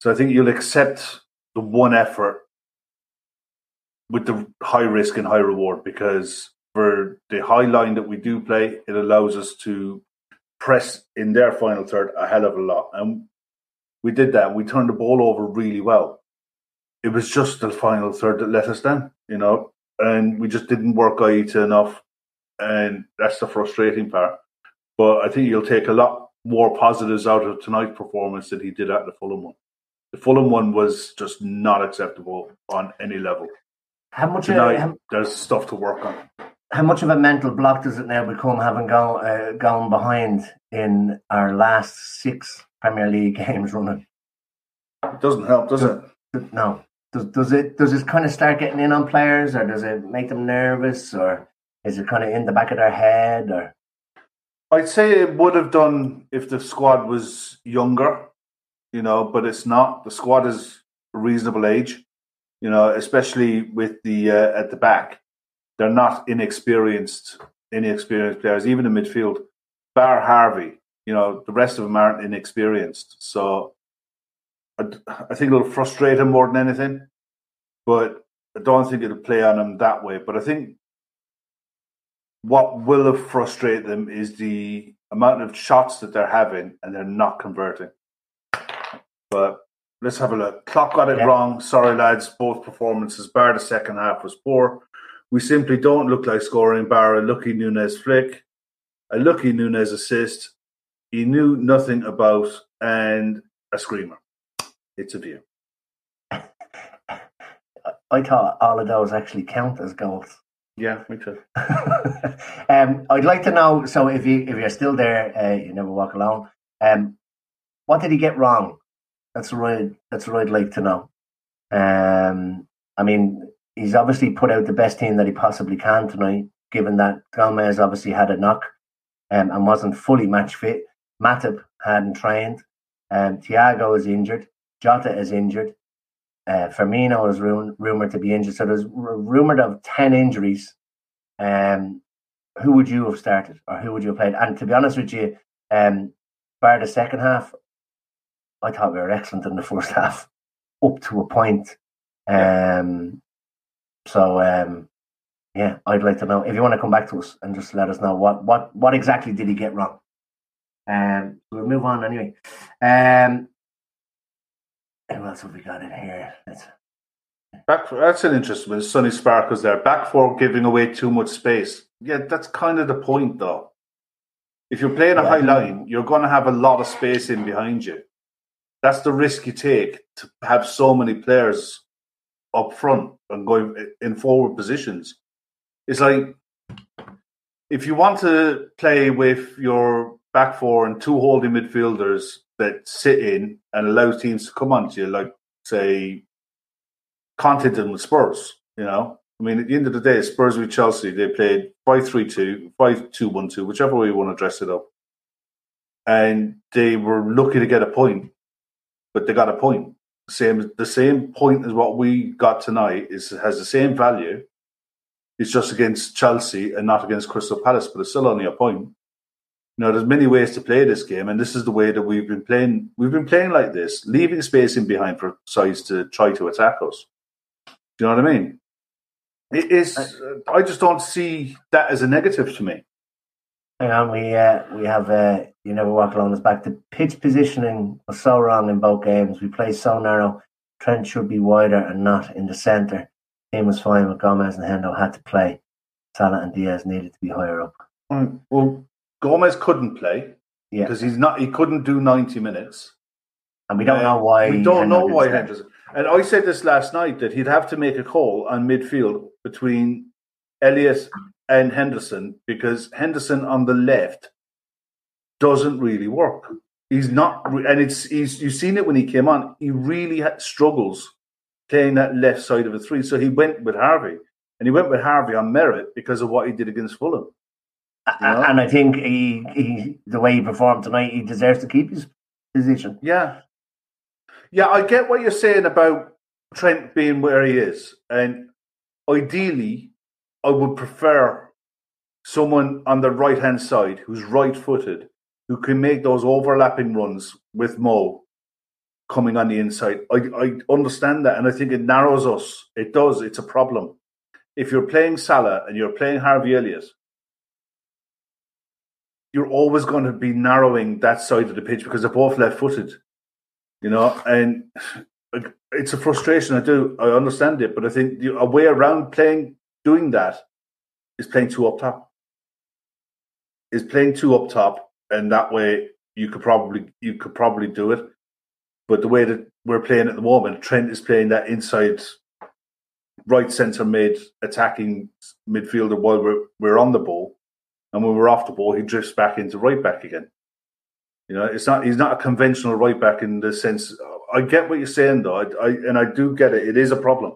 So I think you'll accept the one effort with the high risk and high reward because for the high line that we do play, it allows us to press in their final third a hell of a lot. And we did that. We turned the ball over really well. It was just the final third that let us down, you know, and we just didn't work Guaita enough. And that's the frustrating part. But I think you'll take a lot more positives out of tonight's performance than he did at the Fulham one. The Fulham one was just not acceptable on any level. How much? Tonight, Uh, how, there's stuff to work on. how much of a mental block does it now become having gone uh, gone behind in our last six Premier League games running? It doesn't help, does it? No. Does, does it does it kind of start getting in on players, or does it make them nervous, or is it kind of in the back of their head, or I'd say it would have done if the squad was younger, you know, but it's not. The squad is a reasonable age, you know, especially with the uh, at the back. They're not inexperienced, inexperienced players, even in midfield. Bar Harvey, you know, the rest of them aren't inexperienced. So I, I think it'll frustrate him more than anything, but I don't think it'll play on him that way. But I think what will have frustrated them is the amount of shots that they're having and they're not converting. But let's have a look. Klopp got it Yeah. wrong. Sorry, lads. Both performances, bar the second half, was poor. We simply don't look like scoring, bar a lucky Nunez flick, a lucky Nunez assist. He knew nothing about, and a screamer. It's a view. I thought all of those actually count as goals. Yeah, me too. um, I'd like to know. So, if you if you're still there, uh, you never walk alone. Um, what did he get wrong? That's right. That's what I'd like to know. Um, I mean, he's obviously put out the best team that he possibly can tonight. Given that Gomez obviously had a knock um, and wasn't fully match fit, Matip hadn't trained. Um, Thiago is injured. Jota is injured. Uh, Firmino is ru- rumored to be injured. So there's r- rumored of 10 injuries. Um, who would you have started or who would you have played? And to be honest with you, um, bar the second half, I thought we were excellent in the first half, up to a point. Um, so, um, yeah, I'd like to know if you want to come back to us and just let us know what, what, what exactly did he get wrong. Um, we'll move on anyway. Um, who else have we got in here? Let's, Back that's an interesting one. Sonny Sparkles there. Back four giving away too much space. Yeah, that's kind of the point though. If you're playing a Yeah. high line, you're going to have a lot of space in behind you. That's the risk you take to have so many players up front and going in forward positions. It's like if you want to play with your back four and two holding midfielders that sit in and allow teams to come onto you, like say Conte did with Spurs. You know, I mean, at the end of the day, Spurs with Chelsea, they played 5-3-2, 5-2-1-2, whichever way you want to dress it up, and they were lucky to get a point, but they got a point. Same, the same point as what we got tonight is has the same value. It's just against Chelsea and not against Crystal Palace, but it's still only a point. You know, there's many ways to play this game, and this is the way that we've been playing. We've been playing like this, leaving space in behind for sides to try to attack us. Do you know what I mean? It is. I just don't see that as a negative to me. Hang on, we uh, we have uh, you never walk alone us back. The pitch positioning was so wrong in both games. We play so narrow. Trent should be wider and not in the centre. Team was fine with Gomez and Hendo had to play. Salah and Diaz needed to be higher up. Well, Gomez couldn't play Yeah. because he's not. He couldn't do ninety minutes. And we don't Uh, know why. We don't know why. Henderson. And I said this last night that he'd have to make a call on midfield between Elliott and Henderson because Henderson on the left doesn't really work. He's not, and it's he's you've seen it when he came on. He really had, struggles playing that left side of a three. So he went with Harvey, and he went with Harvey on merit because of what he did against Fulham. And I think he, he, the way he performed tonight, he deserves to keep his position. Yeah. Yeah, I get what you're saying about Trent being where he is. And ideally, I would prefer someone on the right hand side who's right footed, who can make those overlapping runs with Mo coming on the inside. I, I understand that. And I think it narrows us. It does. It's a problem. If you're playing Salah and you're playing Harvey Elliott, you're always going to be narrowing that side of the pitch because they're both left footed you know, and it's a frustration. I do, I understand it, but I think a way around playing, doing that, is playing two up top. Is playing two up top, and that way you could probably you could probably do it. But the way that we're playing at the moment, Trent is playing that inside right centre mid attacking midfielder while we're we're on the ball, and when we're off the ball, he drifts back into right back again. You know, it's not he's not a conventional right back in the sense. I get what you're saying though, I, I, and I do get it. It is a problem,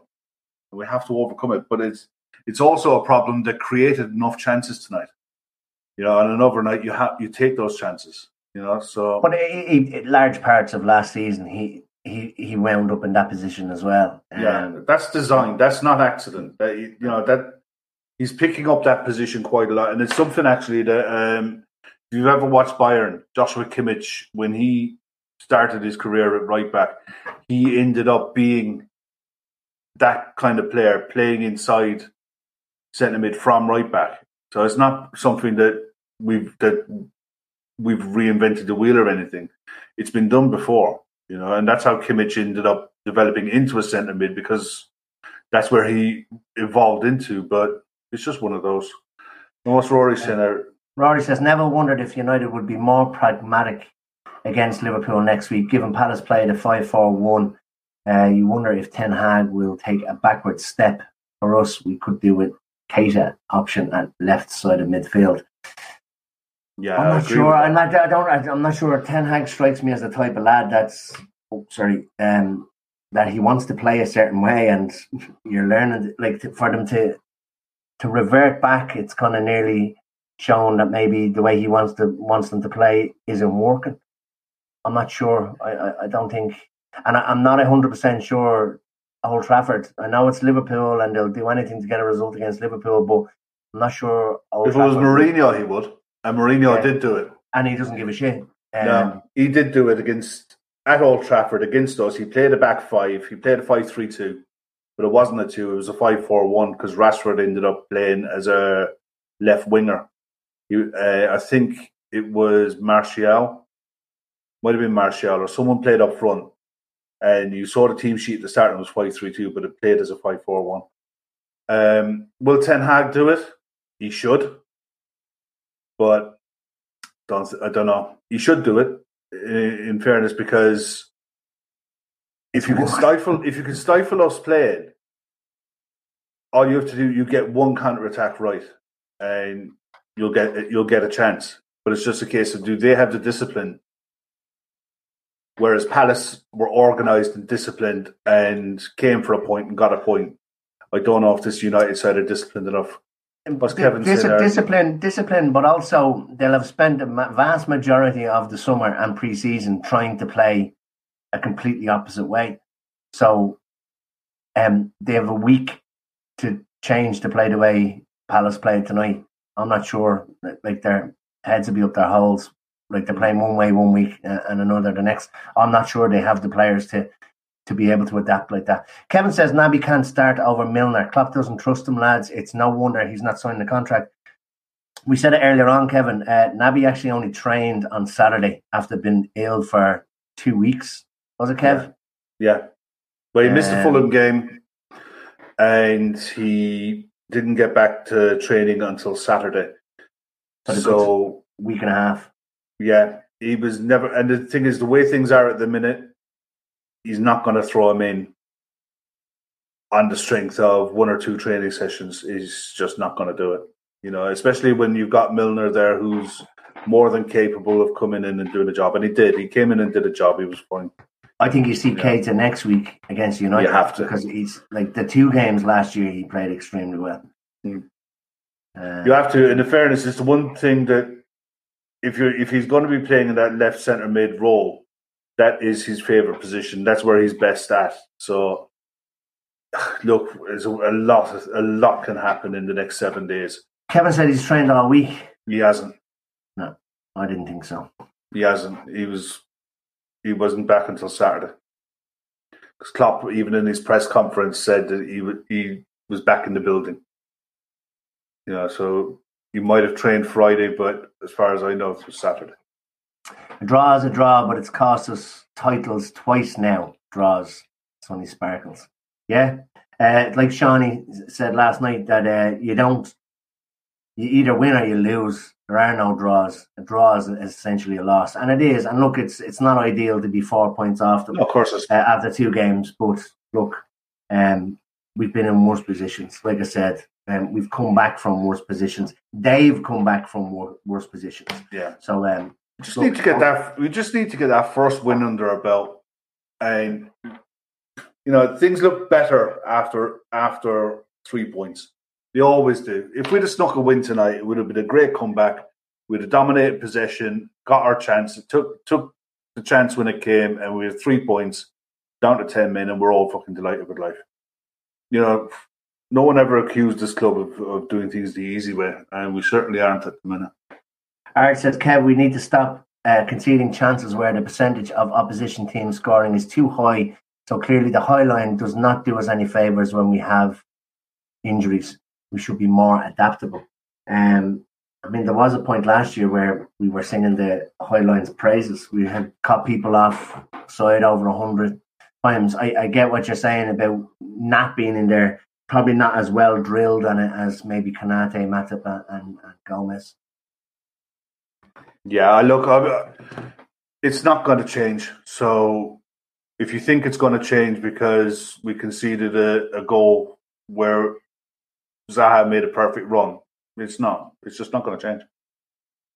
and we have to overcome it. But it's it's also a problem that created enough chances tonight. You know, on another night you have you take those chances. You know, so But he, he, large parts of last season, he, he, he wound up in that position as well. yeah, Um, that's design. That's not accident. That, you know that he's picking up that position quite a lot, and it's something actually that um, if you've ever watched Bayern, Joshua Kimmich, when he started his career at right back, he ended up being that kind of player, playing inside centre mid from right back. So it's not something that we've that we've reinvented the wheel or anything. It's been done before, you know, and that's how Kimmich ended up developing into a centre mid because that's where he evolved into. But it's just one of those. And what's Rory saying there? Rory says Neville wondered if United would be more pragmatic against Liverpool next week, given Palace played a 5 4 1. Uh, you wonder if Ten Hag will take a backward step. For us, we could do with Keita option at left side of midfield. Yeah, I'm not sure. I'm not. I don't. I'm not sure. Ten Hag strikes me as the type of lad that's. Oh, sorry. Um, that he wants to play a certain way, and you're learning like to, for them to to revert back. It's kind of nearly shown that maybe the way he wants to wants them to play isn't working. I'm not sure. I I, I don't think, and I, I'm not hundred percent sure. Old Trafford. I know it's Liverpool, and they'll do anything to get a result against Liverpool, but I'm not sure. Old If it was Trafford- Mourinho, he would. And Mourinho Yeah. did do it. and he doesn't give a shit. Um, No, he did do it against at Old Trafford against us. He played a back five. He played a five-three-two, but it wasn't a two. It was a five-four-one because Rashford ended up playing as a left winger. He, uh, I think it was Martial, might have been Martial, or someone played up front. And you saw the team sheet at the start and it was five-three-two, but it played as a five-four-one. Um, will Ten Hag do it? He should, but don't I don't know. He should do it. In, in fairness, because if you can stifle if you can stifle us playing, all you have to do you get one counter attack right, and you'll get you'll get a chance. But it's just a case of do they have the discipline? Whereas Palace were organised and disciplined and came for a point and got a point. I don't know if this United side are disciplined enough. Di- Kevin dis- discipline, discipline, but also they'll have spent a vast majority of the summer and pre-season trying to play a completely opposite way. So, um, they have a week to change to play the way Palace played tonight. I'm not sure, like their heads will be up their holes. Like they're playing one way one week uh, and another the next. I'm not sure they have the players to to be able to adapt like that. Kevin says Naby can't start over Milner. Klopp doesn't trust him, lads. It's no wonder he's not signing the contract. We said it earlier on, Kevin. Uh, Naby actually only trained on Saturday after being ill for two weeks. Was it, Kev? Yeah. Well, he missed the Um, Fulham game and he didn't get back to training until Saturday. A So, Week and a half. Yeah, he was never. And the thing is, the way things are at the minute, he's not going to throw him in on the strength of one or two training sessions. He's just not going to do it. You know, especially when you've got Milner there, who's more than capable of coming in and doing a job. And he did. He came in and did a job. He was fine. I think you see yeah. Keita next week against United. You have to because he's like the two games last year he played extremely well. Mm. Uh, you have to. In the fairness, it's the one thing that if you if he's going to be playing in that left centre mid role, that is his favourite position. That's where he's best at. So, look, a, a lot a lot can happen in the next seven days. Kevin said he's trained all week. He hasn't. No, I didn't think so. He hasn't. He was. He wasn't back until Saturday. Because Klopp, even in his press conference, said that he he was back in the building. You know, so you might have trained Friday, but as far as I know, it was Saturday. A draw is a draw, but it's cost us titles twice now. Draws, Sonny Sparkles. Yeah, uh, like Shawnee said last night, that uh, you don't, you either win or you lose. There are no draws. A draw is essentially a loss, and it is. And look, it's it's not ideal to be four points off them. No, of course, uh, after two games. But look, um, we've been in worse positions. Like I said, um, we've come back from worse positions. They've come back from wor- worse positions. Yeah. So um, we just look, need to get that. We just need to get that first win under our belt, and you know things look better after after three points. They always do. If we'd have snuck a win tonight, it would have been a great comeback. We'd have dominated possession, got our chance. Took took the chance when it came, and we had three points down to ten men, and we're all fucking delighted with life. You know, no one ever accused this club of, of doing things the easy way, and we certainly aren't at the minute. Art says, Kev, we need to stop uh, conceding chances where the percentage of opposition teams scoring is too high. So clearly, the high line does not do us any favours when we have injuries. We should be more adaptable. Um, I mean, there was a point last year where we were singing the high line's praises. We had cut people off side over a hundred times. I, I get what you're saying about not being in there probably not as well drilled on it as maybe Konate, Matip, and, and Gomez. Yeah, look, it's not going to change. So if you think it's going to change because we conceded a, a goal where Zaha made a perfect run, it's not. It's just not going to change.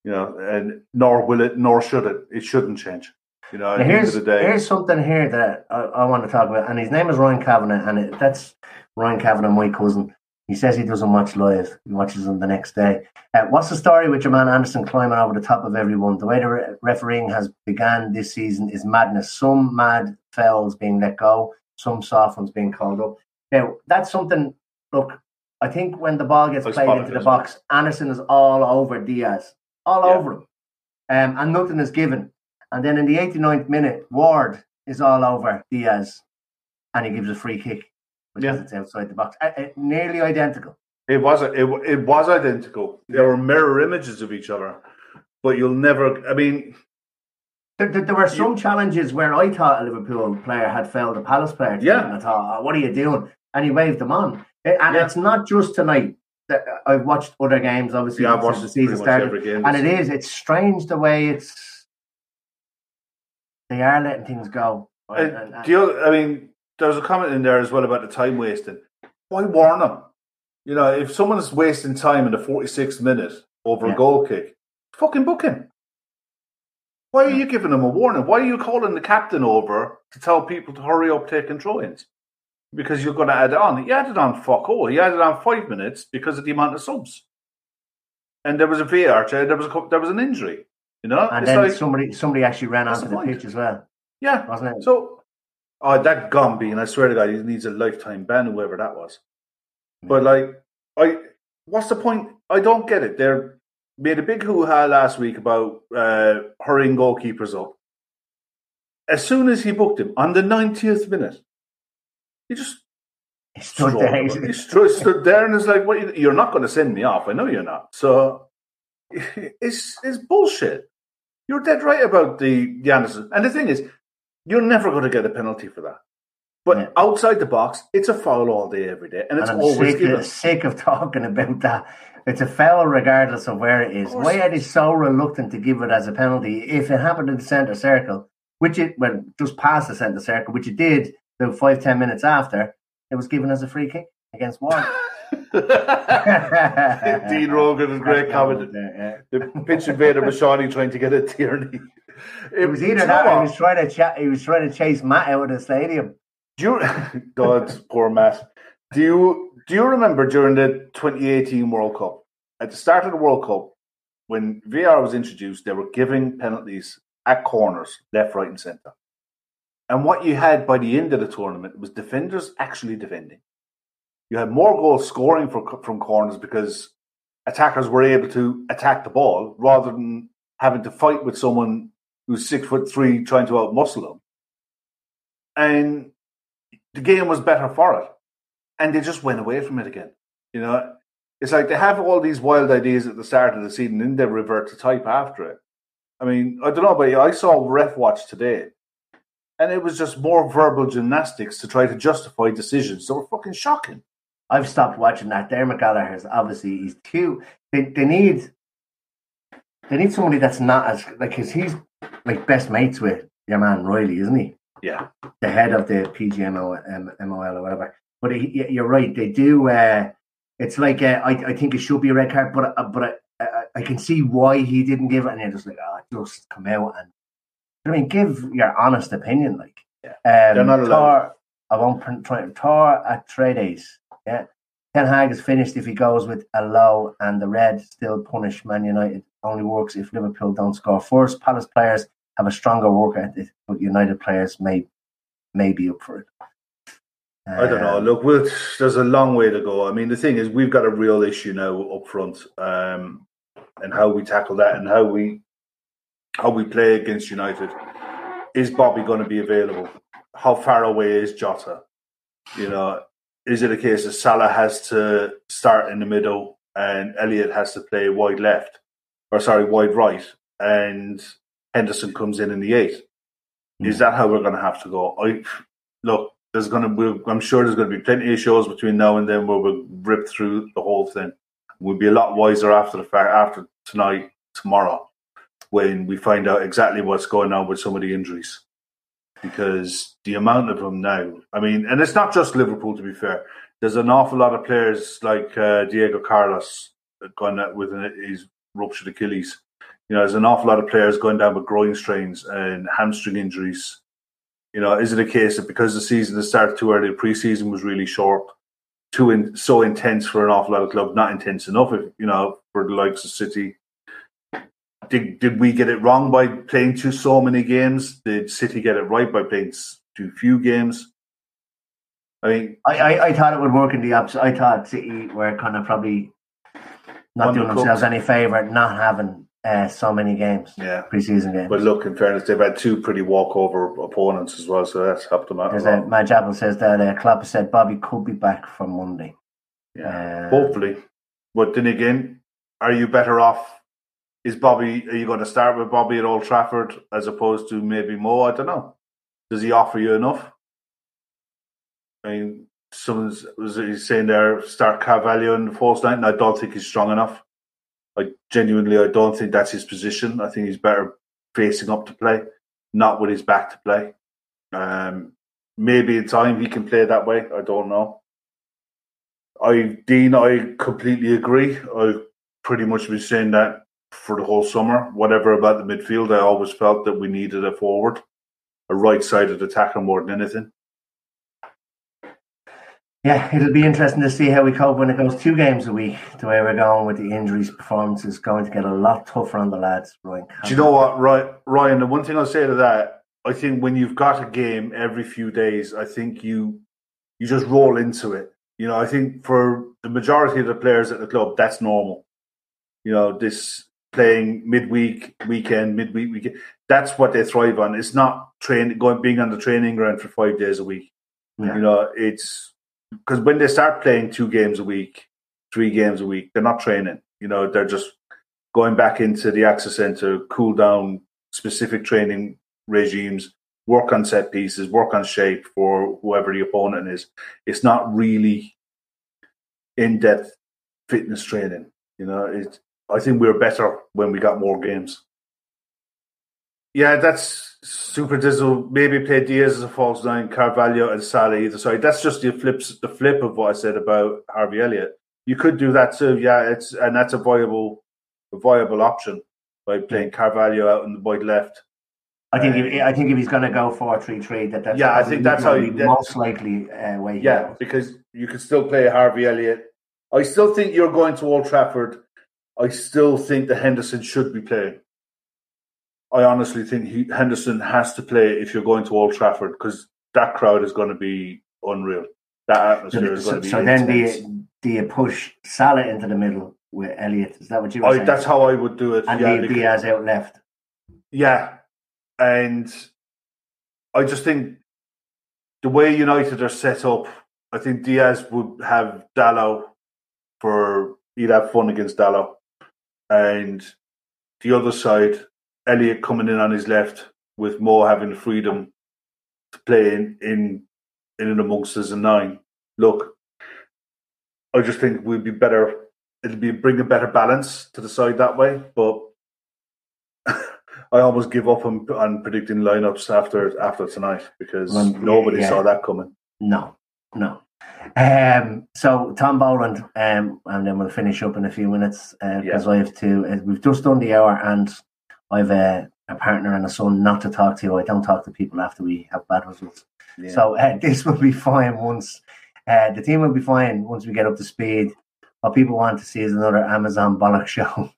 You know, and nor will it, nor should it. It shouldn't change. You know, at the end of the day, here's something here that I, I, want to talk about, and his name is Ryan Kavanagh, and it, that's Ryan Kavanagh, my cousin. He says he doesn't watch live. He watches them the next day. Uh, what's the story with your man Andersen climbing over the top of everyone? The way the re- refereeing has began this season is madness. Some mad fouls being let go, some soft ones being called up. Now, that's something, look, I think when the ball gets I played into the box, Andersen is all over Diaz, all yeah. over him. Um, and nothing is given. And then in the 89th minute, Ward is all over Diaz and he gives a free kick because yeah. it's outside the box. Uh, uh, nearly identical. It was it, it was identical. There were mirror images of each other, but you'll never. I mean, there, there, there were some you, challenges where I thought a Liverpool player had failed a Palace player. Yeah, I thought, oh, what are you doing? And he waved them on. Eh, and yeah. it's not just tonight. Uh, I've watched other games, obviously, yeah, I've watched the season started, and it is. It's strange the way it's. They are letting things go. Eh, and, and, and, you, I mean, there was a comment in there as well about the time wasting. Why warn them? You know, if someone's wasting time in the 46th minute over yeah. a goal kick, fucking book him. Why are you giving him a warning? Why are you calling the captain over to tell people to hurry up taking throw ins? Because you're going to add it on. He added on fuck all. He added on five minutes because of the amount of subs. And there was a VAR, there was a, there was an injury. You know, and it's then like, somebody somebody actually ran onto the, the pitch as well. Yeah, wasn't it? So Oh, that Gomby, and I swear to God, he needs a lifetime ban, whoever that was. But like, I, what's the point? I don't get it. They made a big hoo ha last week about uh, hurrying goalkeepers up. As soon as he booked him on the 90th minute, he just he stood there. He stood, there and is like, "What? You're not going to send me off? I know you're not." So it's it's bullshit. You're dead right about the Andersen. And the thing is, you're never going to get a penalty for that. But yeah. outside the box, it's a foul all day, every day, and it's and always sick given. Of, sick of talking about that. It's a foul regardless of where it is. Why are they so reluctant to give it as a penalty if it happened in the centre circle, which it well just past the centre circle, which it did about five ten minutes after, it was given as a free kick against Ward. Dean Rogan is great comment. The pitch invader was Shawnee trying to get a Tierney. It was either that or he was trying to chat, he was trying to chase Matt out of the stadium. Do you, God, poor Matt. Do you do you remember during the 2018 World Cup at the start of the World Cup when VR was introduced, they were giving penalties at corners, left, right, and centre. And what you had by the end of the tournament was defenders actually defending. You had more goals scoring for, from corners because attackers were able to attack the ball rather than having to fight with someone who's six foot three trying to outmuscle them. And the game was better for it. And they just went away from it again. You know, it's like they have all these wild ideas at the start of the season and they revert to type after it. I mean, I don't know you. I saw Ref Watch today, and it was just more verbal gymnastics to try to justify decisions that were fucking shocking. I've stopped watching that. Dermot Gallagher's obviously he's too. They, they need they need somebody that's not as like because he's like best mates with your man Riley, isn't he? Yeah, the head of the PGMO MOL or whatever. But he, you're right. They do. Uh, it's like uh, I I think it should be a red card, but uh, but I, I, can see why he didn't give it, and you're just like, oh, just come out and I mean, give your honest opinion. Like, yeah, um, they're not allowed. Tor, I won't try Tor Atreides. Yeah, Ten Hag is finished if he goes with a low, and the red still punish Man United. Only works if Liverpool don't score first. Palace players have a stronger work ethic, but United players may may be up for it. I don't know. Look, we'll, there's a long way to go. I mean, the thing is, we've got a real issue now up front, um, and how we tackle that, and how we how we play against United. Is Bobby going to be available? How far away is Jota? You know, is it a case that Salah has to start in the middle and Elliott has to play wide left, or sorry, wide right, and Henderson comes in in the eight? Mm. Is hmm. that how we're going to have to go? I look. There's going to I'm sure there's going to be plenty of shows between now and then where we'll rip through the whole thing. We'll be a lot wiser after the fact after tonight, tomorrow, when we find out exactly what's going on with some of the injuries because the amount of them now, I mean, and it's not just Liverpool to be fair. There's an awful lot of players like uh, Diego Carlos going out with his ruptured Achilles. You know, there's an awful lot of players going down with groin strains and hamstring injuries. You know, is it a case that because the season has started too early, the preseason was really short, too in, so intense for an awful lot of clubs, not intense enough, if, you know, for the likes of City, did did we get it wrong by playing too so many games? Did City get it right by playing too few games? I mean, I, I, I thought it would work in the opposite. I thought City were kind of probably not doing themselves any favour not having uh, so many games, yeah, preseason games. But look, in fairness, they've had two pretty walkover opponents as well, so that's helped them out. There's a, Madge Apple says that uh, Klopp said Bobby could be back for Monday. Yeah, uh, hopefully. But then again, are you better off is Bobby? Are you going to start with Bobby at Old Trafford as opposed to maybe Mo? I don't know. Does he offer you enough? I mean, someone's was saying there start Carvalho in the false nine, and I don't think he's strong enough. I genuinely, I don't think that's his position. I think he's better facing up to play, not with his back to play. Um, maybe in time he can play that way. I don't know. I Dean, I completely agree. I pretty much been saying that for the whole summer. Whatever about the midfield, I always felt that we needed a forward, a right-sided attacker more than anything. Yeah, it'll be interesting to see how we cope when it goes two games a week. The way we're going with the injuries, performance is going to get a lot tougher on the lads. Ryan, do you know what, Ryan? The one thing I'll say to that, I think when you've got a game every few days, I think you you just roll into it. You know, I think for the majority of the players at the club, that's normal. You know, this playing midweek, weekend, midweek, weekend. That's what they thrive on. It's not train going being on the training ground for five days a week. Yeah. You know, it's because when they start playing two games a week, three games a week, they're not training. You know, they're just going back into the access center, cool down, specific training regimes, work on set pieces, work on shape for whoever the opponent is. It's not really in depth fitness training You know, it, I think we were better when we got more games. Yeah, that's super dizzle. Maybe play Diaz as a false nine, Carvalho and Salah either side. That's just the flips, the flip of what I said about Harvey Elliott. You could do that too. Yeah, it's and that's a viable, a viable option by playing Carvalho out in the wide left. I think if, I think if he's going to go four three three, that that's Yeah, I think that's how you- most likely uh, way. Yeah, because you can still play Harvey Elliott. I still think you're going to Old Trafford. I still think that Henderson should be playing. I honestly think he, Henderson has to play if you're going to Old Trafford because that crowd is going to be unreal. That atmosphere is So, going to be so then do you, do you push Salah into the middle with Elliott? Is that what you were I, that's how I would do it. and yeah, leave Diaz out left. Yeah, and I just think the way United are set up, I think Diaz would have Dalot for he'd have fun against Dalot, and the other side, Elliott coming in on his left with Mo having the freedom to play in in, in and amongst us a nine. Look, I just think we'd be better. It'll be bring a better balance to the side that way, but. I almost give up on, on predicting lineups after after tonight because nobody yeah. saw that coming. No, no. Um, so Tom Boland, um, and then we'll finish up in a few minutes because I have to. Uh, we've just done the hour, and I've a, a partner and a son not to talk to. I don't talk to people after we have bad results. Yeah. So uh, this will be fine once uh, the team will be fine once we get up to speed. What people want to see is another Amazon bollock show,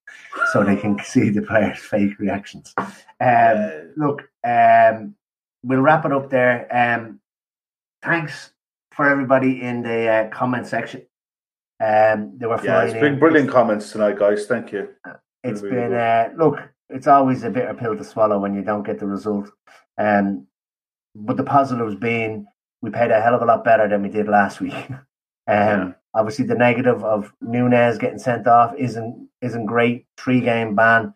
so they can see the players' fake reactions. Um, Uh, look, um, we'll wrap it up there. Um, thanks for everybody in the uh, comment section. Um, they were yeah, it's been brilliant comments tonight, guys. Thank you. It's Really been uh, look. It's always a bitter pill to swallow when you don't get the result. Um, but the positives being we paid a hell of a lot better than we did last week. um, Yeah. Obviously, the negative of Nunez getting sent off isn't isn't great. Three game ban.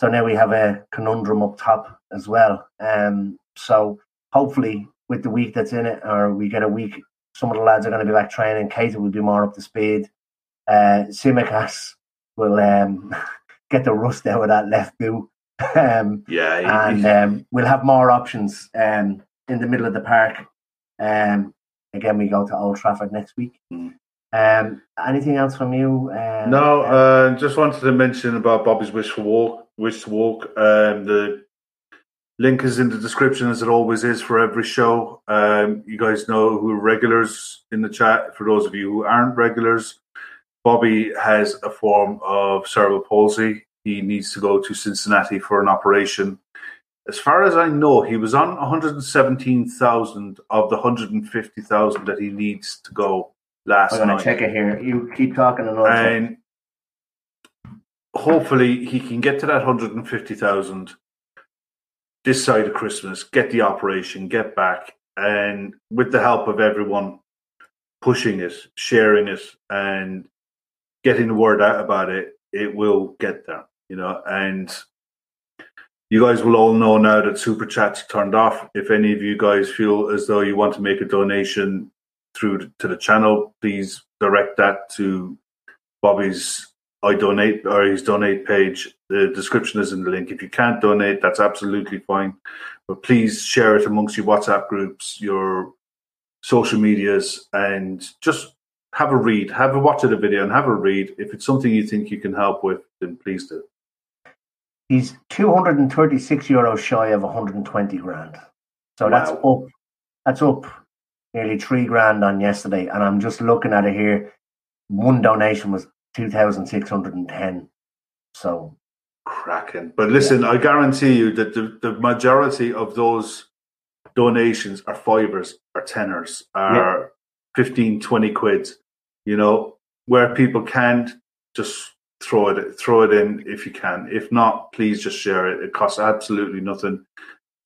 So now we have a conundrum up top as well. Um, so hopefully, with the week that's in it, or we get a week, some of the lads are going to be back training. Keita will be more up to speed. Uh, Tsimikas will um, get the rust out of that left boot. Um, Yeah, and um, we'll have more options um, in the middle of the park. Um, again, we go to Old Trafford next week. Mm. Um, anything else from you? Um, no, uh, just wanted to mention about Bobby's wish for walk, wish to walk. Um, the link is in the description, as it always is for every show. Um, you guys know who are regulars in the chat. For those of you who aren't regulars, Bobby has a form of cerebral palsy. He needs to go to Cincinnati for an operation. As far as I know, he was on 117,000 of the 150,000 that he needs to go last night. I'm night. to check it here. You keep talking and I'll hopefully he can get to that 150,000 this side of Christmas, get the operation, get back, and with the help of everyone pushing it, sharing it, and getting the word out about it, it will get there, you know. And you guys will all know now that Super Chat's turned off. If any of you guys feel as though you want to make a donation through to the channel, please direct that to Bobby's I donate or his donate page. The description is in the link. If you can't donate, that's absolutely fine. But please share it amongst your WhatsApp groups, your social medias, and just have a read, have a watch of the video, and have a read. If it's something you think you can help with, then please do. He's 236 euros shy of 120 grand. So that's up. That's up nearly three grand on yesterday. And I'm just looking at it here. One donation was 2,610. So Cracking. But listen, I guarantee you that the, the majority of those donations are fivers, are tenors, are 15, 20 quids. You know, where people can't just throw it throw it in if you can. If not, please just share it. It costs absolutely nothing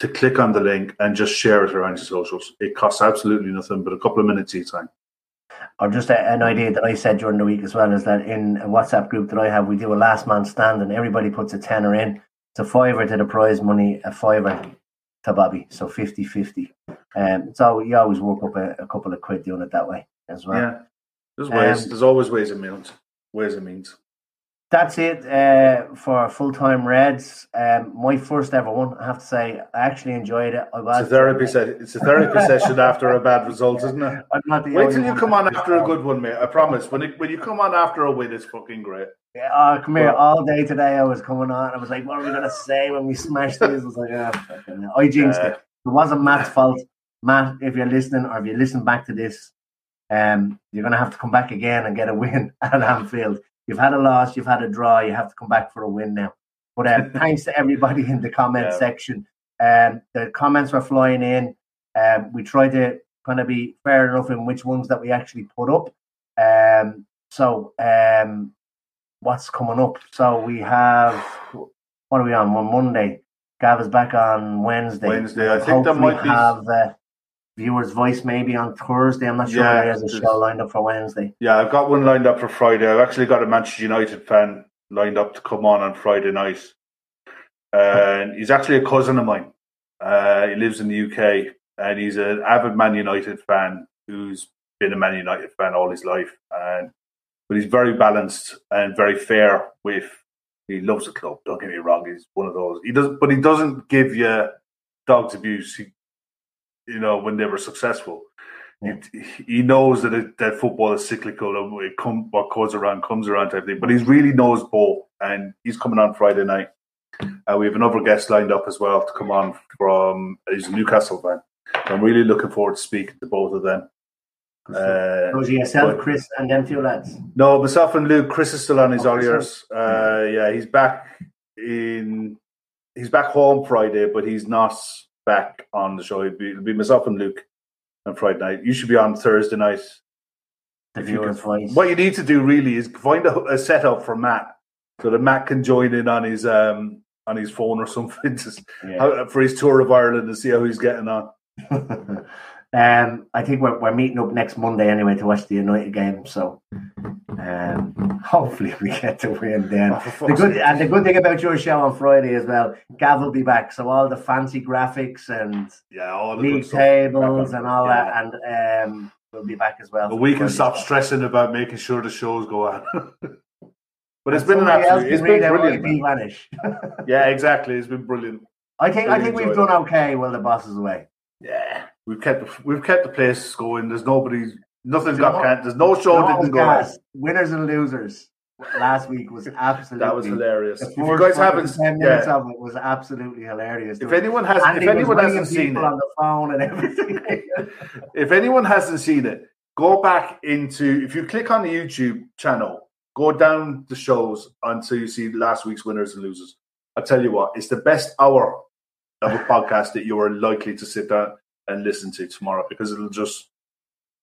to click on the link and just share it around your socials. It costs absolutely nothing but a couple of minutes each time. Or just a, an idea that I said during the week as well is that in a WhatsApp group that I have, we do a last man stand and everybody puts a tenner in. It's a fiver to the prize money, a fiver to Bobby. So 50 50. Um, so you always work up a, a couple of quid doing it that way as well. Yeah. There's ways Um, there's always ways and means. Ways and means. That's it uh, for full time Reds. Um, my first ever one. I have to say, I actually enjoyed it. I was, it's a therapy session. It's a therapy session after a bad result, isn't it? I'm not the Wait till you come on after a good one, mate. I promise. When it, when you come on after a win, it's fucking great. Yeah, oh, come here. All day today, I was coming on. I was like, "What are we gonna say when we smash this?" I was like, oh, "I jinxed it." It wasn't Matt's fault. Matt, if you're listening, or if you listen back to this, um, you're gonna have to come back again and get a win at Anfield You've had a loss, you've had a draw, you have to come back for a win now. But uh, thanks to everybody in the comment yeah. section. Um, the comments were flying in. Um, we tried to kind of be fair enough in which ones that we actually put up. Um, so, um, what's coming up? So we have what are we on? On Monday. Gav is back on Wednesday. Wednesday, I think that might be. Have, uh, viewer's voice maybe on Thursday. I'm not sure yeah, he has a show lined up for Wednesday. Yeah, I've got one lined up for Friday. I've actually got a Manchester United fan lined up to come on on Friday night. And he's actually a cousin of mine. Uh, he lives in the UK and he's an avid Man United fan who's been a Man United fan all his life. And but he's very balanced and very fair with. He loves the club. Don't get me wrong. He's one of those. He doesn't, but he doesn't give you dog's abuse. He you know, when they were successful. Yeah. He, he knows that it, that football is cyclical and it come, what goes around comes around type thing. But he really knows both, and he's coming on Friday night. Uh, we have another guest lined up as well to come on from. He's a Newcastle fan. I'm really looking forward to speaking to both of them. Uh, so yourself, but, Chris, and them two lads. No, myself and Luke. Chris is still on his oh, all yours. Uh, yeah, he's back in. He's back home Friday, but he's not back on the show. It'll be, it'll be myself and Luke on Friday night. You should be on Thursday night. If you can, find. what you need to do really is find a, a setup for Matt so that Matt can join in on his um on his phone or something just yeah. for his tour of Ireland and see how he's getting on. um, I think we're, we're meeting up next Monday anyway to watch the United game. So um, hopefully we get to win then. Oh, the good and the good thing about your show on Friday as well, Gav will be back. So all the fancy graphics and yeah, all the league tables and all yeah. that, and um, we'll be back as well. But we can stop stressing about making sure the shows go on. but it's been an absolute, it's been brilliant. Vanish. yeah, exactly. It's been brilliant. I think really I think we've done it. okay while the boss is away. Yeah, we've kept we've kept the place going. There's nobody Nothing's got can- There's no show no didn't go. Winners and losers last week was absolutely that was hilarious. If you guys haven't, ten minutes yeah. of it was absolutely hilarious. If anyone has, if anyone hasn't seen it on the phone and everything, if anyone hasn't seen it, go back into. If you click on the YouTube channel, go down the shows until you see last week's winners and losers. I tell you what, it's the best hour of a podcast that you are likely to sit down and listen to tomorrow because it'll just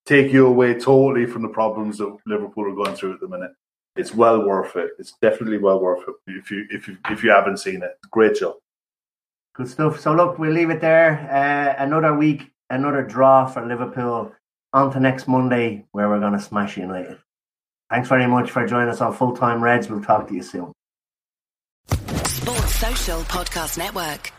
take you away totally from the problems that Liverpool are going through at the minute. It's well worth it. It's definitely well worth it if you if you if you haven't seen it. Great job. Good stuff. So look, we'll leave it there. Uh, another week, another draw for Liverpool. On to next Monday, where we're going to smash United. Thanks very much for joining us on Full Time Reds. We'll talk to you soon. Sports Social Podcast Network.